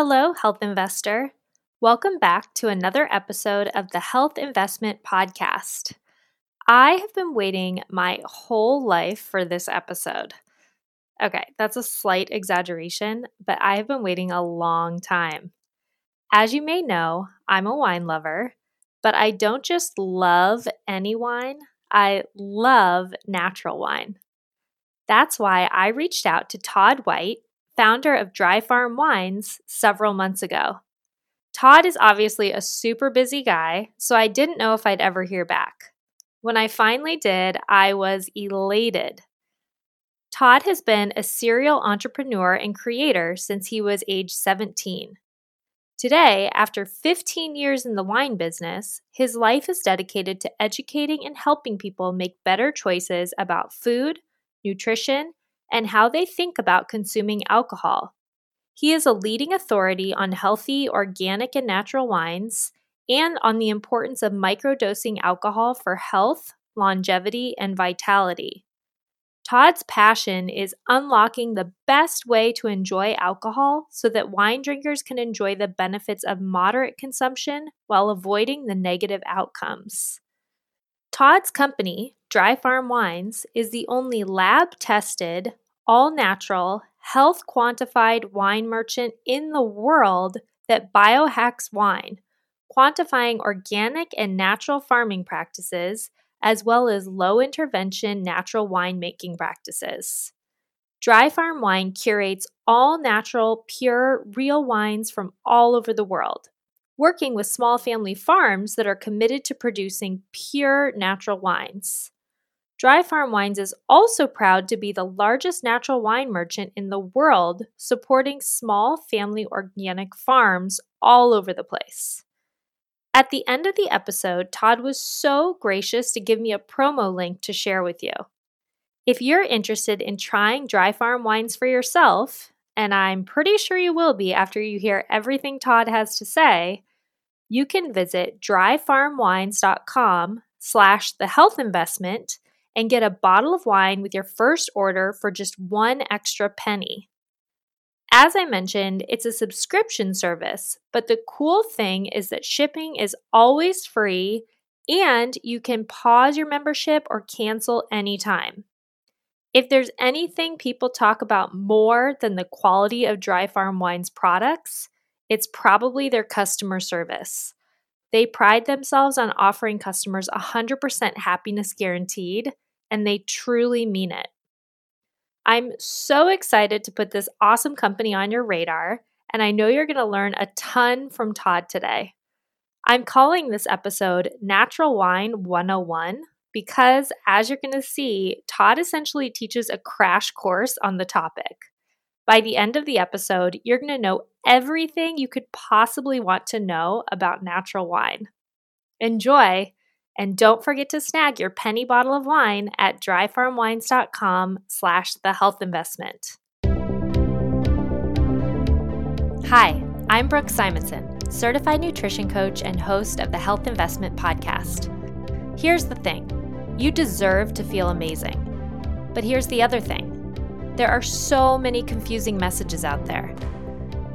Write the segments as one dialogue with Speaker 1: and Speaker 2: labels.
Speaker 1: Hello, health investor. Welcome back to another episode of the Health Investment Podcast. I have been waiting my whole life for this episode. Okay, that's a slight exaggeration, but I have been waiting a long time. As you may know, I'm a wine lover, but I don't just love any wine, I love natural wine. That's why I reached out to Todd White, founder of Dry Farm Wines, several months ago. Todd is obviously a super busy guy, so I didn't know if I'd ever hear back. When I finally did, I was elated. Todd has been a serial entrepreneur and creator since he was age 17. Today, after 15 years in the wine business, his life is dedicated to educating and helping people make better choices about food, nutrition, and how they think about consuming alcohol. He is a leading authority on healthy, organic, and natural wines and on the importance of microdosing alcohol for health, longevity, and vitality. Todd's passion is unlocking the best way to enjoy alcohol so that wine drinkers can enjoy the benefits of moderate consumption while avoiding the negative outcomes. Todd's company, Dry Farm Wines, is the only lab tested, all natural, health quantified wine merchant in the world that biohacks wine, quantifying organic and natural farming practices as well as low intervention natural winemaking practices. Dry Farm Wine curates all natural, pure, real wines from all over the world, working with small family farms that are committed to producing pure natural wines. Dry Farm Wines is also proud to be the largest natural wine merchant in the world, supporting small family organic farms all over the place. At the end of the episode, Todd was so gracious to give me a promo link to share with you. If you're interested in trying dry farm wines for yourself, and I'm pretty sure you will be after you hear everything Todd has to say, you can visit dryfarmwines.com slash the health investment and get a bottle of wine with your first order for just one extra penny. As I mentioned, it's a subscription service, but the cool thing is that shipping is always free and you can pause your membership or cancel anytime. If there's anything people talk about more than the quality of Dry Farm Wine's products, it's probably their customer service. They pride themselves on offering customers 100% happiness guaranteed, and they truly mean it. I'm so excited to put this awesome company on your radar, and I know you're going to learn a ton from Todd today. I'm calling this episode Natural Wine 101 because, as you're going to see, Todd essentially teaches a crash course on the topic. By the end of the episode, you're going to know everything you could possibly want to know about natural wine. Enjoy! And don't forget to snag your penny bottle of wine at dryfarmwines.com slash the health investment. Hi, I'm Brooke Simonson, certified nutrition coach and host of the Health Investment Podcast. Here's the thing you deserve to feel amazing. But here's the other thing there are so many confusing messages out there.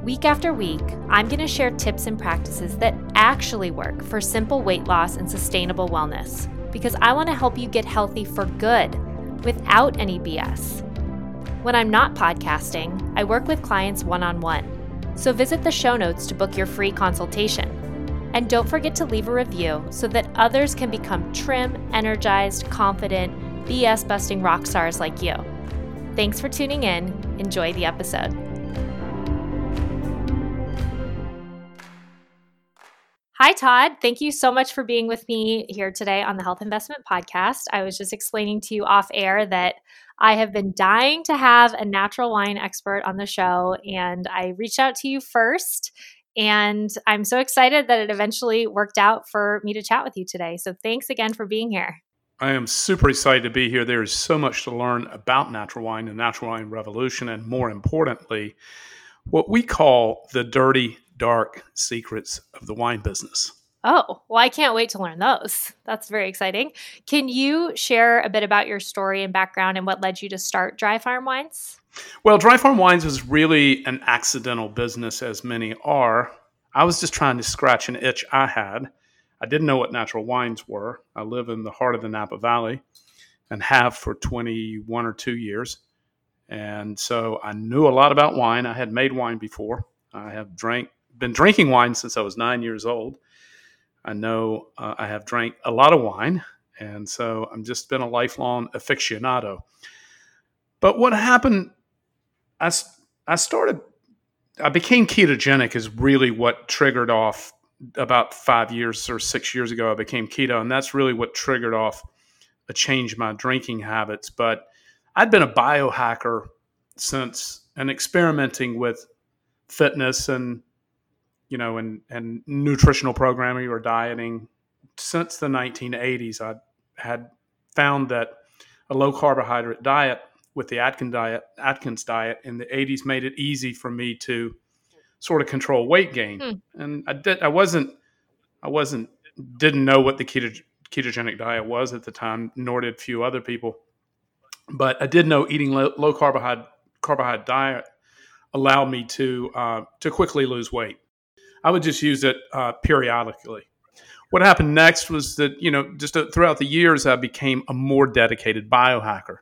Speaker 1: Week after week, I'm going to share tips and practices that actually work for simple weight loss and sustainable wellness because I want to help you get healthy for good without any BS. When I'm not podcasting, I work with clients one on one. So visit the show notes to book your free consultation. And don't forget to leave a review so that others can become trim, energized, confident, BS busting rock stars like you. Thanks for tuning in. Enjoy the episode. Hi, Todd. Thank you so much for being with me here today on the Health Investment Podcast. I was just explaining to you off air that I have been dying to have a natural wine expert on the show, and I reached out to you first. And I'm so excited that it eventually worked out for me to chat with you today. So thanks again for being here.
Speaker 2: I am super excited to be here. There is so much to learn about natural wine and natural wine revolution, and more importantly, what we call the dirty dark secrets of the wine business.
Speaker 1: Oh, well, I can't wait to learn those. That's very exciting. Can you share a bit about your story and background and what led you to start Dry Farm Wines?
Speaker 2: Well, Dry Farm Wines was really an accidental business, as many are. I was just trying to scratch an itch I had. I didn't know what natural wines were. I live in the heart of the Napa Valley and have for 21 or two years. And so I knew a lot about wine. I had made wine before. I have drank, been drinking wine since I was nine years old. I know uh, I have drank a lot of wine, and so I'm just been a lifelong aficionado. But what happened? I I started. I became ketogenic is really what triggered off about five years or six years ago. I became keto, and that's really what triggered off a change in my drinking habits. But I'd been a biohacker since and experimenting with fitness and you know, and and nutritional programming or dieting since the 1980s. I had found that a low carbohydrate diet with the Atkins diet, Atkins diet in the 80s made it easy for me to sort of control weight gain. Hmm. And I did I wasn't I wasn't didn't know what the keto, ketogenic diet was at the time, nor did few other people. But I did know eating low, low carbohydrate carbohydrate diet allowed me to uh, to quickly lose weight. I would just use it uh, periodically. What happened next was that, you know, just uh, throughout the years, I became a more dedicated biohacker.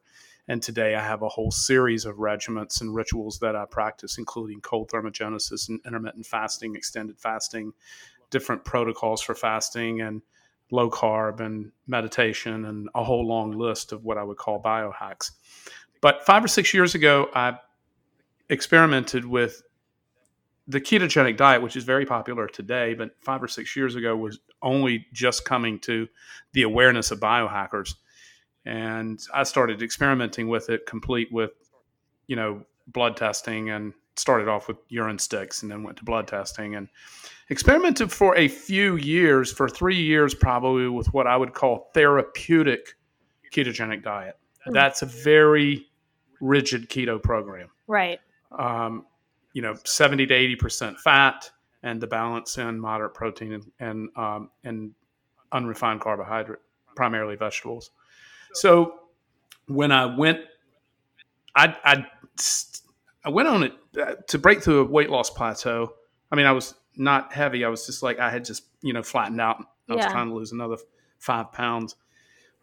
Speaker 2: And today I have a whole series of regiments and rituals that I practice, including cold thermogenesis and intermittent fasting, extended fasting, different protocols for fasting, and low carb and meditation, and a whole long list of what I would call biohacks. But five or six years ago, I experimented with the ketogenic diet, which is very popular today, but five or six years ago was only just coming to the awareness of biohackers. And I started experimenting with it, complete with, you know, blood testing and started off with urine sticks and then went to blood testing and experimented for a few years, for three years probably, with what I would call therapeutic ketogenic diet. Mm-hmm. That's a very rigid keto program.
Speaker 1: Right.
Speaker 2: Um, you know, 70 to 80% fat and the balance in moderate protein and, and, um, and unrefined carbohydrate, primarily vegetables. So when I went, I, I, I went on it uh, to break through a weight loss plateau. I mean, I was not heavy. I was just like, I had just, you know, flattened out. I was trying to lose another five pounds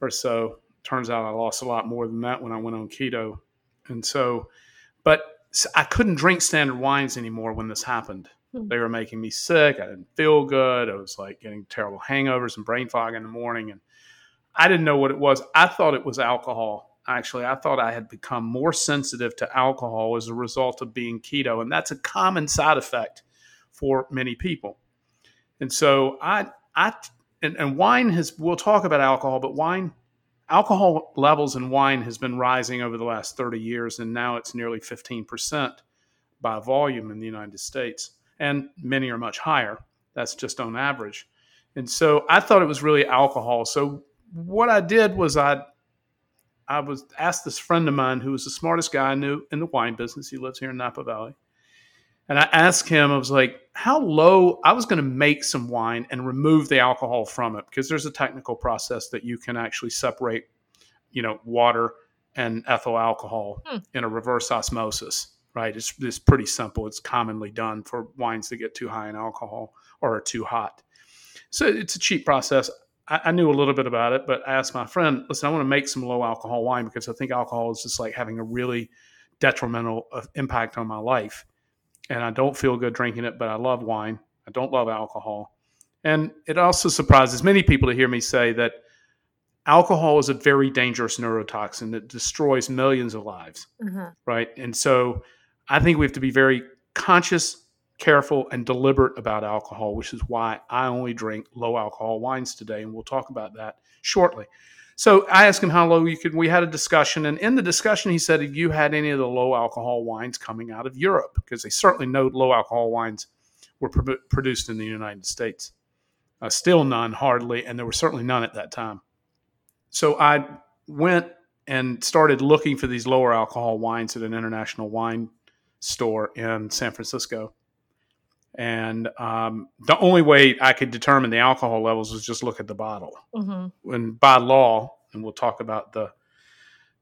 Speaker 2: or so. Turns out I lost a lot more than that when I went on keto. And so, but I couldn't drink standard wines anymore when this happened. Hmm. They were making me sick. I didn't feel good. I was like getting terrible hangovers and brain fog in the morning. And I didn't know what it was. I thought it was alcohol. Actually, I thought I had become more sensitive to alcohol as a result of being keto. And that's a common side effect for many people. And so I, I, and, and wine has, we'll talk about alcohol, but wine alcohol levels in wine has been rising over the last 30 years and now it's nearly 15% by volume in the united states and many are much higher. That's just on average. And so i thought it was really alcohol. So what i did was i i was asked this friend of mine who was the smartest guy i knew in the wine business. He lives here in napa valley and I asked him, I was like, how low? I was going to make some wine and remove the alcohol from it because there's a technical process that you can actually separate, you know, water and ethyl alcohol hmm. in a reverse osmosis, right? It's, it's pretty simple. It's commonly done for wines that get too high in alcohol or are too hot. So it's a cheap process. I, I knew a little bit about it, but I asked my friend, listen, I want to make some low alcohol wine because I think alcohol is just like having a really detrimental uh, impact on my life and I don't feel good drinking it, but I love wine. I don't love alcohol. And it also surprises many people to hear me say that alcohol is a very dangerous neurotoxin that destroys millions of lives. Mm-hmm. Right. And so I think we have to be very conscious, careful, and deliberate about alcohol, which is why I only drink low alcohol wines today. And we'll talk about that shortly. So I asked him how low you could. We had a discussion, and in the discussion, he said, "Have you had any of the low alcohol wines coming out of Europe? Because they certainly know low alcohol wines were pro- produced in the United States. Uh, still none, hardly, and there were certainly none at that time. So I went and started looking for these lower alcohol wines at an international wine store in San Francisco. And um, the only way I could determine the alcohol levels was just look at the bottle.
Speaker 1: Mm-hmm.
Speaker 2: And by law, and we'll talk about the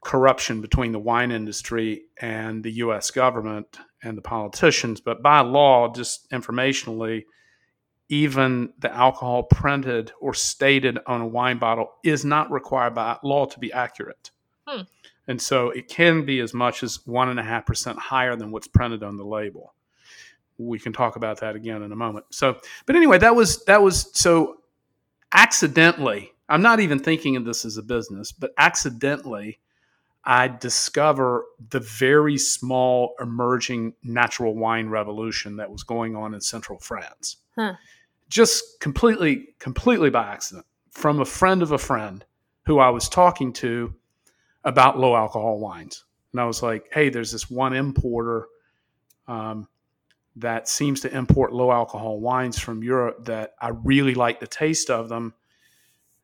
Speaker 2: corruption between the wine industry and the U.S. government and the politicians, but by law, just informationally, even the alcohol printed or stated on a wine bottle is not required by law to be accurate.
Speaker 1: Hmm.
Speaker 2: And so it can be as much as one and a half percent higher than what's printed on the label. We can talk about that again in a moment. So, but anyway, that was that was so accidentally. I'm not even thinking of this as a business, but accidentally, I discover the very small emerging natural wine revolution that was going on in central France.
Speaker 1: Huh.
Speaker 2: Just completely, completely by accident from a friend of a friend who I was talking to about low alcohol wines. And I was like, hey, there's this one importer um, that seems to import low alcohol wines from Europe that I really like the taste of them.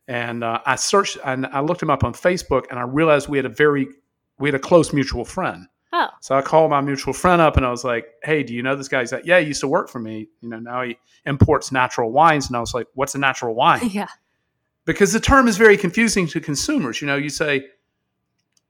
Speaker 2: And uh, I searched and I looked him up on Facebook and I realized we had a very, we had a close mutual friend.
Speaker 1: Oh,
Speaker 2: So I called my mutual friend up and I was like, hey, do you know this guy? He's like, yeah, he used to work for me. You know, now he imports natural wines. And I was like, what's a natural wine?
Speaker 1: yeah.
Speaker 2: because the term is very confusing to consumers. You know, you say,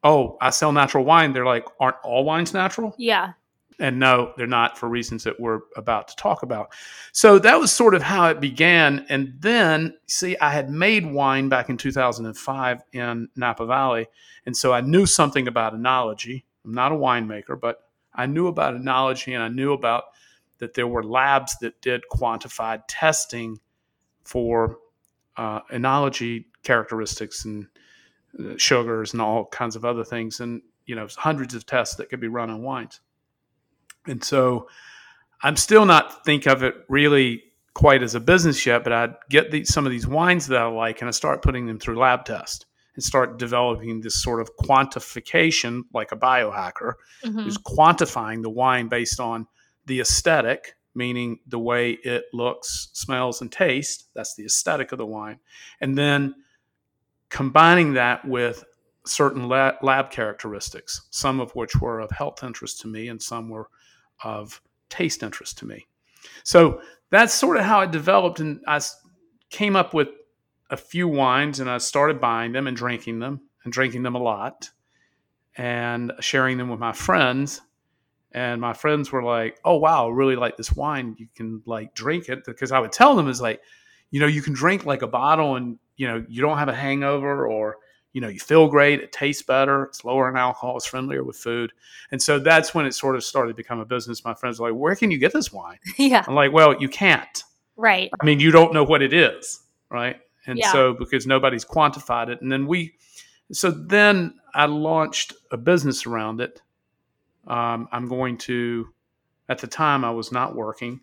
Speaker 2: "Oh, I sell natural wine." They're like, "Aren't all wines natural?"
Speaker 1: Yeah.
Speaker 2: And no, they're not for reasons that we're about to talk about. So that was sort of how it began. And then, see, I had made wine back in 2005 in Napa Valley, and so I knew something about enology. I'm not a winemaker, but I knew about enology, and I knew about that there were labs that did quantified testing for uh, enology characteristics and uh, sugars and all kinds of other things, and you know hundreds of tests that could be run on wines. And so, I'm still not think of it really quite as a business yet, but I'd get these, some of these wines that I like, and I start putting them through lab test and start developing this sort of quantification, like a biohacker,
Speaker 1: Mhm.
Speaker 2: who's quantifying the wine based on the aesthetic, meaning the way it looks, smells, and tastes. That's the aesthetic of the wine. And then combining that with certain lab characteristics, some of which were of health interest to me and some were of taste interest to me. So that's sort of how it developed. And I came up with a few wines and I started buying them and drinking them and drinking them a lot and sharing them with my friends and my friends were like oh wow i really like this wine you can like drink it because i would tell them is like you know you can drink like a bottle and you know you don't have a hangover or you know you feel great it tastes better it's lower in alcohol it's friendlier with food and so that's when it sort of started to become a business my friends were like where can you get this wine
Speaker 1: Yeah.
Speaker 2: i'm like well you can't
Speaker 1: Right.
Speaker 2: I mean, you don't know what it is, right? And
Speaker 1: Yeah.
Speaker 2: so because nobody's quantified it, and then we, so then I launched a business around it. Um, I'm going to, at the time, I was not working,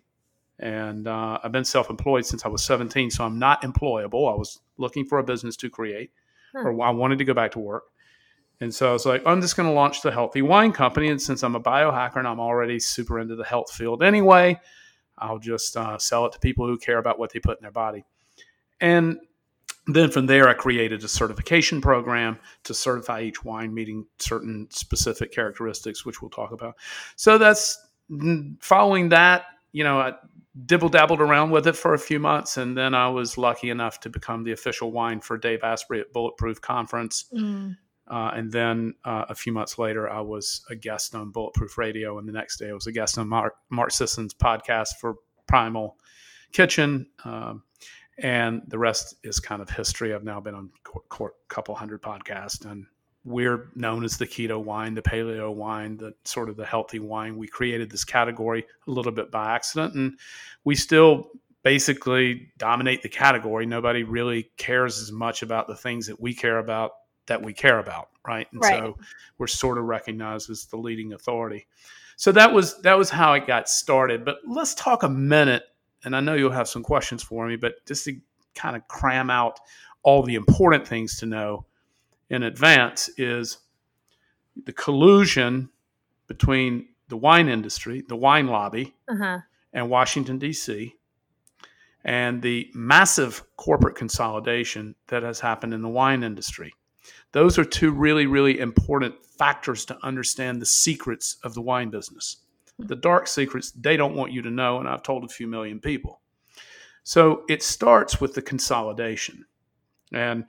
Speaker 2: and uh, I've been self-employed since I was 17, so I'm not employable. I was looking for a business to create, Or I wanted to go back to work. And so I was like, I'm just going to launch the Healthy Wine Company. And since I'm a biohacker and I'm already super into the health field anyway, I'll just uh, sell it to people who care about what they put in their body. And then from there, I created a certification program to certify each wine meeting certain specific characteristics, which we'll talk about. So that's following that, you know, I dibble dabbled around with it for a few months. And then I was lucky enough to become the official wine for Dave Asprey at Bulletproof Conference.
Speaker 1: Mm.
Speaker 2: Uh, and then uh, a few months later, I was a guest on Bulletproof Radio. And the next day, I was a guest on Mark, Mark Sisson's podcast for Primal Kitchen. Um, and the rest is kind of history. I've now been on a couple hundred podcasts, and we're known as the keto wine, the paleo wine, the sort of the healthy wine. We created this category a little bit by accident, and we still basically dominate the category. Nobody really cares as much about the things that we care about that we care about, right? And
Speaker 1: Right.
Speaker 2: so we're sort of recognized as the leading authority. So that was that was how it got started. But let's talk a minute, and I know you'll have some questions for me, but just to kind of cram out all the important things to know in advance is the collusion between the wine industry, the wine lobby,
Speaker 1: Uh huh.
Speaker 2: and Washington, D.C., and the massive corporate consolidation that has happened in the wine industry. Those are two really, really important factors to understand the secrets of the wine business. the dark secrets they don't want you to know, and I've told a few million people. So it starts with the consolidation. And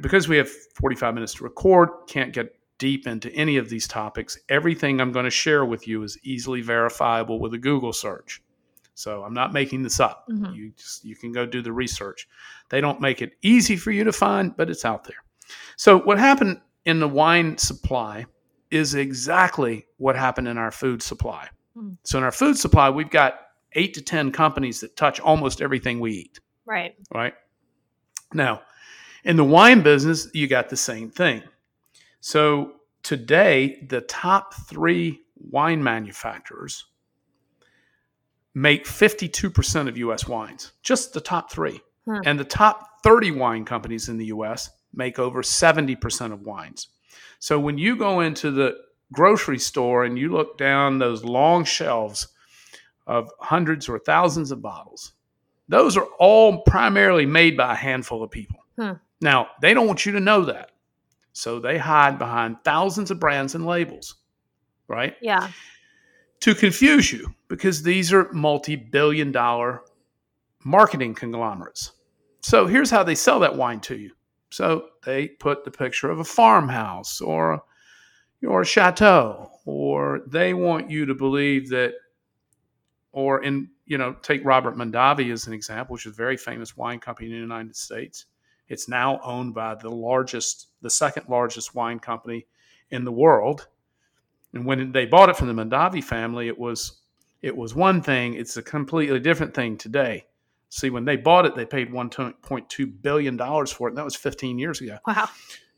Speaker 2: because we have 45 minutes to record, can't get deep into any of these topics. Everything I'm going to share with you is easily verifiable with a Google search. So I'm not making this up. Mm-hmm. You just you can go do the research. They don't make it easy for you to find, but it's out there. So what happened in the wine supply is exactly what happened in our food supply. Mm. So in our food supply, we've got eight to 10 companies that touch almost everything we eat.
Speaker 1: Right.
Speaker 2: Right. Now, in the wine business, you got the same thing. So today, the top three wine manufacturers make 52% of US wines, just the top three. Hmm. And the top 30 wine companies in the US make over 70% of wines. So when you go into the grocery store and you look down those long shelves of hundreds or thousands of bottles, those are all primarily made by a handful of people. Hmm. Now, they don't want you to know that. So they hide behind thousands of brands and labels, right?
Speaker 1: Yeah.
Speaker 2: To confuse you because these are multi billion dollar marketing conglomerates. So here's how they sell that wine to you so they put the picture of a farmhouse or or a chateau, or they want you to believe that, or in you know, take Robert Mondavi as an example, which is a very famous wine company in the United States. It's now owned by the largest, the second largest wine company in the world. And when they bought it from the Mondavi family, it was it was one thing. It's a completely different thing today. See, when they bought it, they paid $1.2 billion for it. And that was 15 years ago.
Speaker 1: Wow.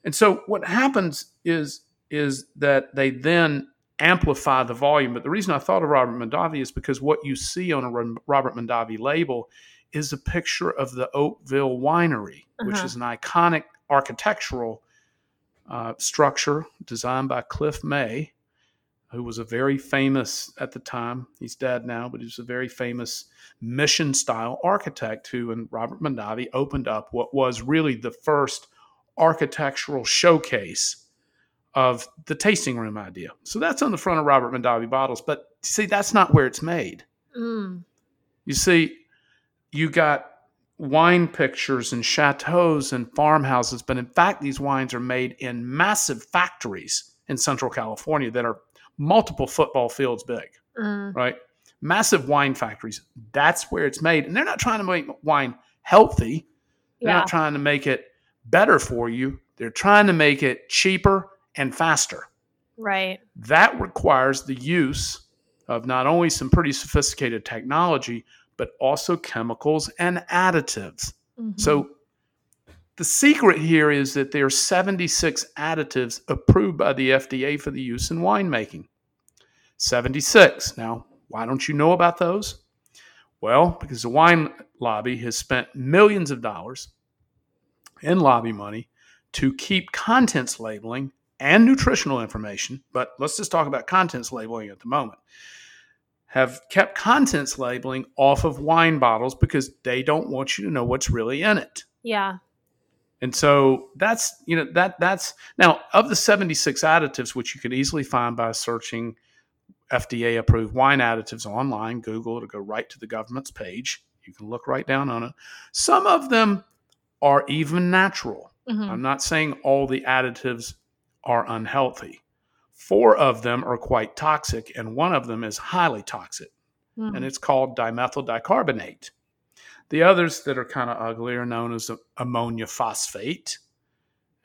Speaker 2: And so what happens is, is that they then amplify the volume. But the reason I thought of Robert Mondavi is because what you see on a Robert Mondavi label is a picture of the Oakville Winery, uh-huh. which is an iconic architectural uh, structure designed by Cliff May who was a very famous at the time. He's dead now, but he was a very famous mission style architect who, and Robert Mondavi, opened up what was really the first architectural showcase of the tasting room idea. So that's on the front of Robert Mondavi bottles. But see, that's not where it's made. Mm. You see, you got wine pictures and chateaus and farmhouses, but in fact, these wines are made in massive factories in Central California that are multiple football fields big, mm. right? Massive wine factories. That's where it's made. And they're not trying to make wine healthy. They're yeah. not trying to make it better for you. They're trying to make it cheaper and faster.
Speaker 1: Right.
Speaker 2: That requires the use of not only some pretty sophisticated technology, but also chemicals and additives. Mm-hmm. So the secret here is that there are 76 additives approved by the FDA for the use in winemaking. 76. Now, why don't you know about those? Well, because the wine lobby has spent millions of dollars in lobby money to keep contents labeling and nutritional information, but let's just talk about contents labeling at the moment. Have kept contents labeling off of wine bottles because they don't want you to know what's really in it.
Speaker 1: Yeah.
Speaker 2: And so that's you know that that's now of the 76 additives which you can easily find by searching FDA approved wine additives online, Google to go right to the government's page. You can look right down on it. Some of them are even natural. Mm-hmm. I'm not saying all the additives are unhealthy. Four of them are quite toxic, and one of them is highly toxic, mm-hmm. and it's called dimethyl dicarbonate. The others that are kind of ugly are known as ammonia phosphate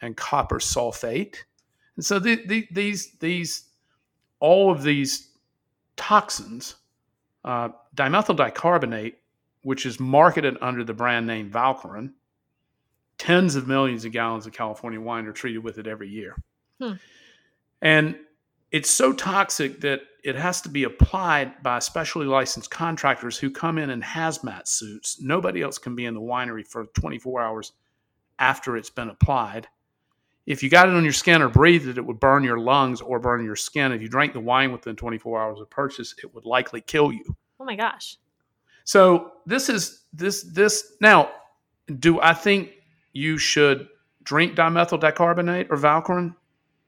Speaker 2: and copper sulfate. And so the, the, these, these, all of these toxins, uh, dimethyl dicarbonate, which is marketed under the brand name Velcorin, tens of millions of gallons of California wine are treated with it every year. Hmm. And it's so toxic that it has to be applied by specially licensed contractors who come in in hazmat suits. Nobody else can be in the winery for 24 hours after it's been applied. If you got it on your skin or breathed it, it would burn your lungs or burn your skin. If you drank the wine within 24 hours of purchase, it would likely kill you.
Speaker 1: Oh my gosh.
Speaker 2: So this is this this now do I think you should drink dimethyl dicarbonate or Velcorin?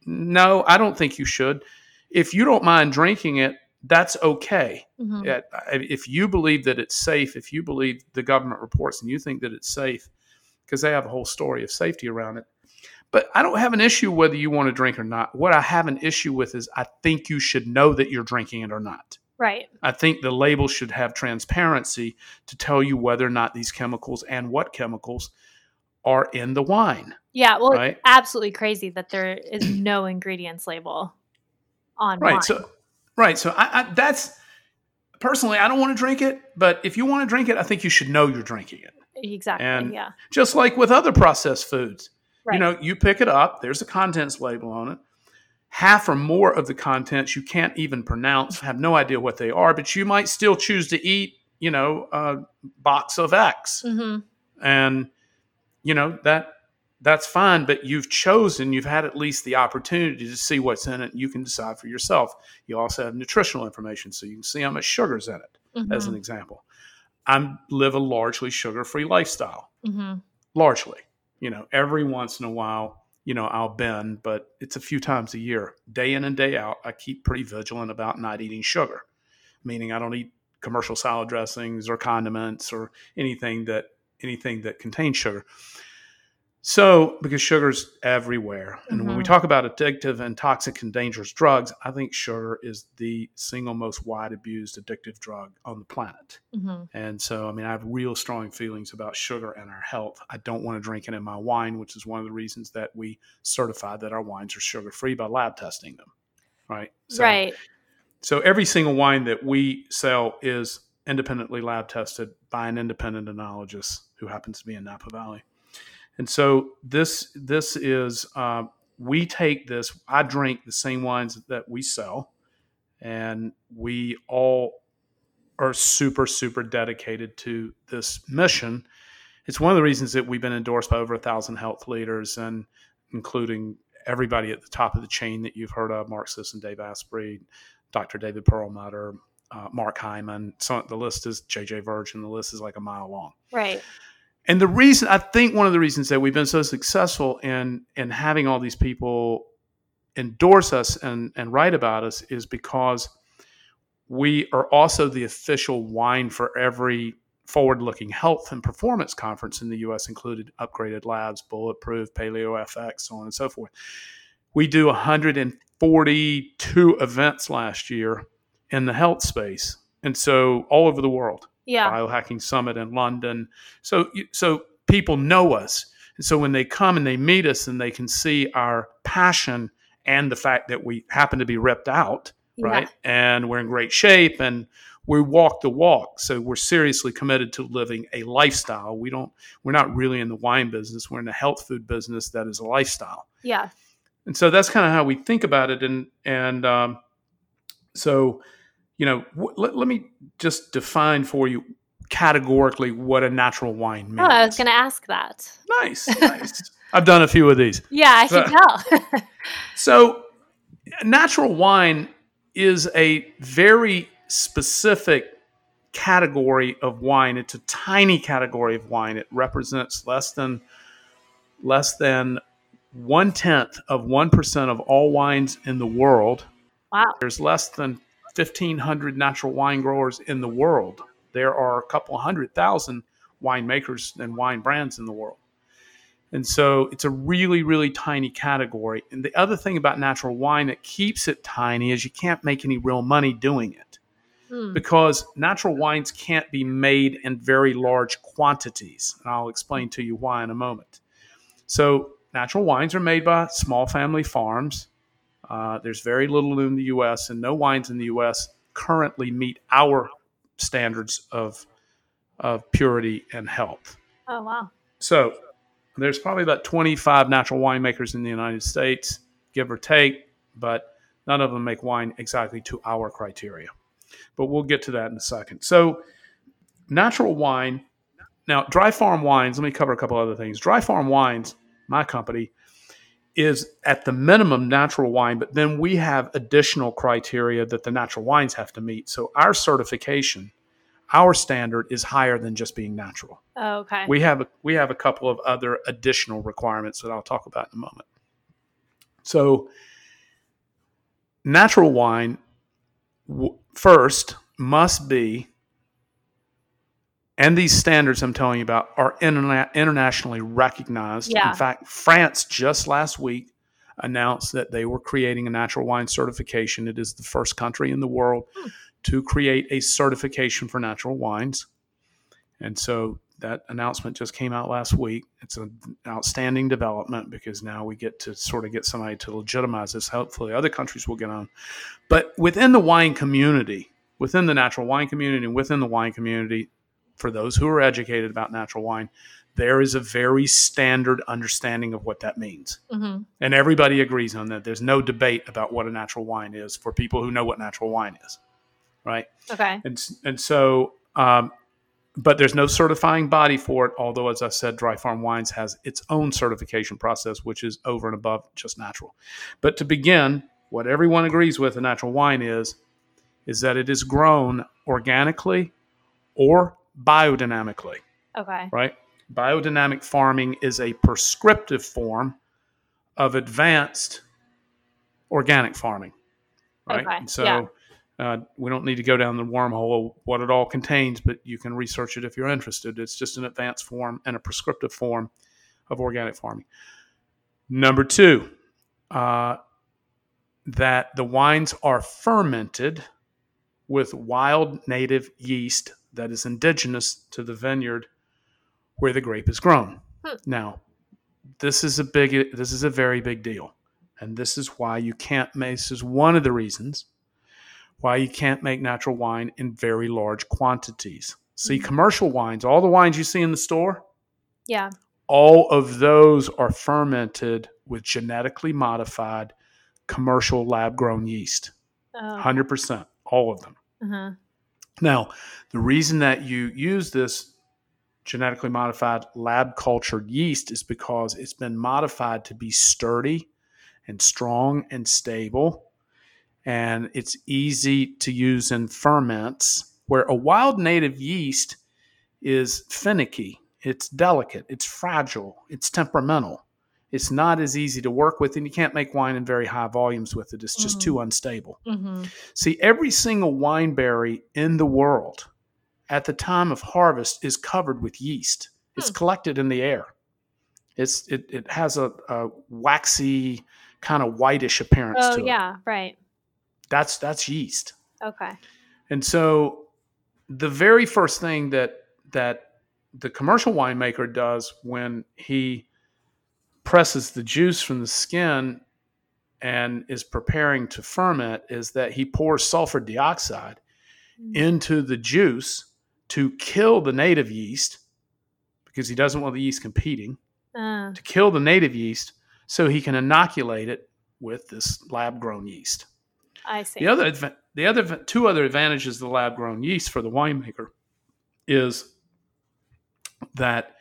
Speaker 2: No, I don't think you should. If you don't mind drinking it, that's okay.
Speaker 1: Mhm.
Speaker 2: If you believe that it's safe, if you believe the government reports and you think that it's safe, because they have a whole story of safety around it. But I don't have an issue whether you want to drink or not. What I have an issue with is I think you should know that you're drinking it or not.
Speaker 1: Right.
Speaker 2: I think the label should have transparency to tell you whether or not these chemicals and what chemicals are in the wine.
Speaker 1: Yeah. Well,
Speaker 2: Right.
Speaker 1: it's absolutely crazy that there is no ingredients label on
Speaker 2: Right.
Speaker 1: wine.
Speaker 2: So, right. So, I, I, that's personally, I don't want to drink it, but if you want to drink it, I think you should know you're drinking it.
Speaker 1: exactly.
Speaker 2: and-
Speaker 1: yeah.
Speaker 2: Just like with other processed foods,
Speaker 1: Right.
Speaker 2: you know, you pick it up. There's a contents label on it. Half or more of the contents you can't even pronounce, have no idea what they are, but you might still choose to eat, you know, a box of X.
Speaker 1: hmm
Speaker 2: and you know that that's fine but you've chosen you've had at least the opportunity to see what's in it you can decide for yourself. You also have nutritional information so you can see how much sugar's in it as an example. I live a largely sugar-free lifestyle.
Speaker 1: Hmm
Speaker 2: largely. You know every once in a while you know i'll bend but it's a few times a year. Day in and day out i keep pretty vigilant about not eating sugar meaning i don't eat commercial salad dressings or condiments or anything that anything that contains sugar so because sugar's everywhere and when we
Speaker 1: Mhm.
Speaker 2: talk about addictive and toxic and dangerous drugs i think sugar is the single most wide abused addictive drug on the planet
Speaker 1: hmm
Speaker 2: and so, I mean, I have real strong feelings about sugar and our health. I don't want to drink it in my wine, which is one of the reasons that we certify that our wines are sugar free by lab testing them. Right. So,
Speaker 1: right.
Speaker 2: So every single wine that we sell is independently lab tested by an independent enologist who happens to be in Napa Valley. And so this this is uh, we take this. I drink the same wines that we sell, and we all are super super dedicated to this mission. It's one of the reasons that we've been endorsed by over a thousand health leaders, and including everybody at the top of the chain that you've heard of: Mark Sisson, Dave Asprey, Dr. David Perlmutter, uh, Mark Hyman. So the list is JJ Virgin. The list is like a mile long.
Speaker 1: Right.
Speaker 2: And the reason I think one of the reasons that we've been so successful in in having all these people endorse us and and write about us is because we are also the official wine for every forward-looking health and performance conference in the U.S., included Upgraded Labs, Bulletproof, Paleo FX, so on and so forth. We do 142 events last year in the health space, and so all over the world
Speaker 1: Yeah.
Speaker 2: biohacking summit in London. So so people know us. And so when they come and they meet us and they can see our passion and the fact that we happen to be ripped out,
Speaker 1: Yeah.
Speaker 2: right? And we're in great shape and we walk the walk. So we're seriously committed to living a lifestyle. We don't we're not really in the wine business. We're in the health food business that is a lifestyle
Speaker 1: Yeah.
Speaker 2: and so that's kind of how we think about it and and um, so you know w- let, let me just define for you categorically what a natural wine means
Speaker 1: Oh, I was going to ask that.
Speaker 2: nice nice i've done a few of these
Speaker 1: Yeah, I can uh, tell.
Speaker 2: so natural wine is a very specific category of wine it's a tiny category of wine it represents less than less than one tenth of one percent of all wines in the world
Speaker 1: wow.
Speaker 2: there's less than 1500 natural wine growers in the world there are a couple hundred thousand winemakers and wine brands in the world and so it's a really really tiny category and the other thing about natural wine that keeps it tiny is you can't make any real money doing it
Speaker 1: Hmm.
Speaker 2: because natural wines can't be made in very large quantities. And I'll explain to you why in a moment. So, natural wines are made by small family farms. Uh, there's very little in the US, and no wines in the US currently meet our standards of, of purity and health.
Speaker 1: Oh, wow.
Speaker 2: So, there's probably about 25 natural winemakers in the United States, give or take, but none of them make wine exactly to our criteria. But we'll get to that in a second. So, natural wine. Now, Dry Farm Wines, let me cover a couple other things. Dry Farm Wines, my company, is at the minimum natural wine, but then we have additional criteria that the natural wines have to meet. So, our certification, our standard is higher than just being natural
Speaker 1: Oh, okay.
Speaker 2: we have a, we have a couple of other additional requirements that I'll talk about in a moment. So, natural wine w- first must be, and these standards I'm telling you about are interna- internationally recognized.
Speaker 1: Yeah.
Speaker 2: In fact, France just last week announced that they were creating a natural wine certification. It is the first country in the world
Speaker 1: Hmm.
Speaker 2: to create a certification for natural wines. And so that announcement just came out last week. It's an outstanding development because now we get to sort of get somebody to legitimize this. Hopefully, other countries will get on. But within the wine community, within the natural wine community, and within the wine community, for those who are educated about natural wine, there is a very standard understanding of what that means.
Speaker 1: hmm
Speaker 2: And everybody agrees on that. There's no debate about what a natural wine is for people who know what natural wine is, right?
Speaker 1: Okay.
Speaker 2: And and so, um, but there's no certifying body for it. Although, as I said, Dry Farm Wines has its own certification process, which is over and above just natural. But to begin, what everyone agrees with a natural wine is, is that it is grown organically or biodynamically
Speaker 1: Okay.
Speaker 2: right? Biodynamic farming is a prescriptive form of advanced organic farming, right?
Speaker 1: Okay,
Speaker 2: And so
Speaker 1: yeah.
Speaker 2: uh, we don't need to go down the wormhole of what it all contains, but you can research it if you're interested. It's just an advanced form and a prescriptive form of organic farming. Number two, uh, that the wines are fermented with wild native yeast that is indigenous to the vineyard where the grape is grown.
Speaker 1: Hmm.
Speaker 2: Now, this is a big this is a very big deal. And this is why you can't make this is one of the reasons why you can't make natural wine in very large quantities. See,
Speaker 1: Mhm.
Speaker 2: commercial wines, all the wines you see in the store,
Speaker 1: Yeah.
Speaker 2: all of those are fermented with genetically modified commercial lab grown yeast.
Speaker 1: Oh.
Speaker 2: 100%, all of them.
Speaker 1: uh-huh.
Speaker 2: Now, the reason that you use this genetically modified lab cultured yeast is because it's been modified to be sturdy and strong and stable. And it's easy to use in ferments, where a wild native yeast is finicky, it's delicate, it's fragile, it's temperamental. It's not as easy to work with, and you can't make wine in very high volumes with it. It's just
Speaker 1: Mhm.
Speaker 2: too unstable.
Speaker 1: hmm
Speaker 2: See, every single wine berry in the world at the time of harvest is covered with yeast. It's
Speaker 1: Hmm.
Speaker 2: collected in the air. It's it, it has a, a waxy kind of whitish appearance
Speaker 1: Oh
Speaker 2: to it.
Speaker 1: yeah. Right.
Speaker 2: That's that's yeast.
Speaker 1: Okay.
Speaker 2: And so the very first thing that that the commercial winemaker does when he presses the juice from the skin and is preparing to ferment is that he pours sulfur dioxide
Speaker 1: Mm.
Speaker 2: into the juice to kill the native yeast because he doesn't want the yeast competing
Speaker 1: Uh,
Speaker 2: to kill the native yeast so he can inoculate it with this lab grown yeast.
Speaker 1: I see.
Speaker 2: The other, the other, two other advantages of the lab grown yeast for the winemaker is that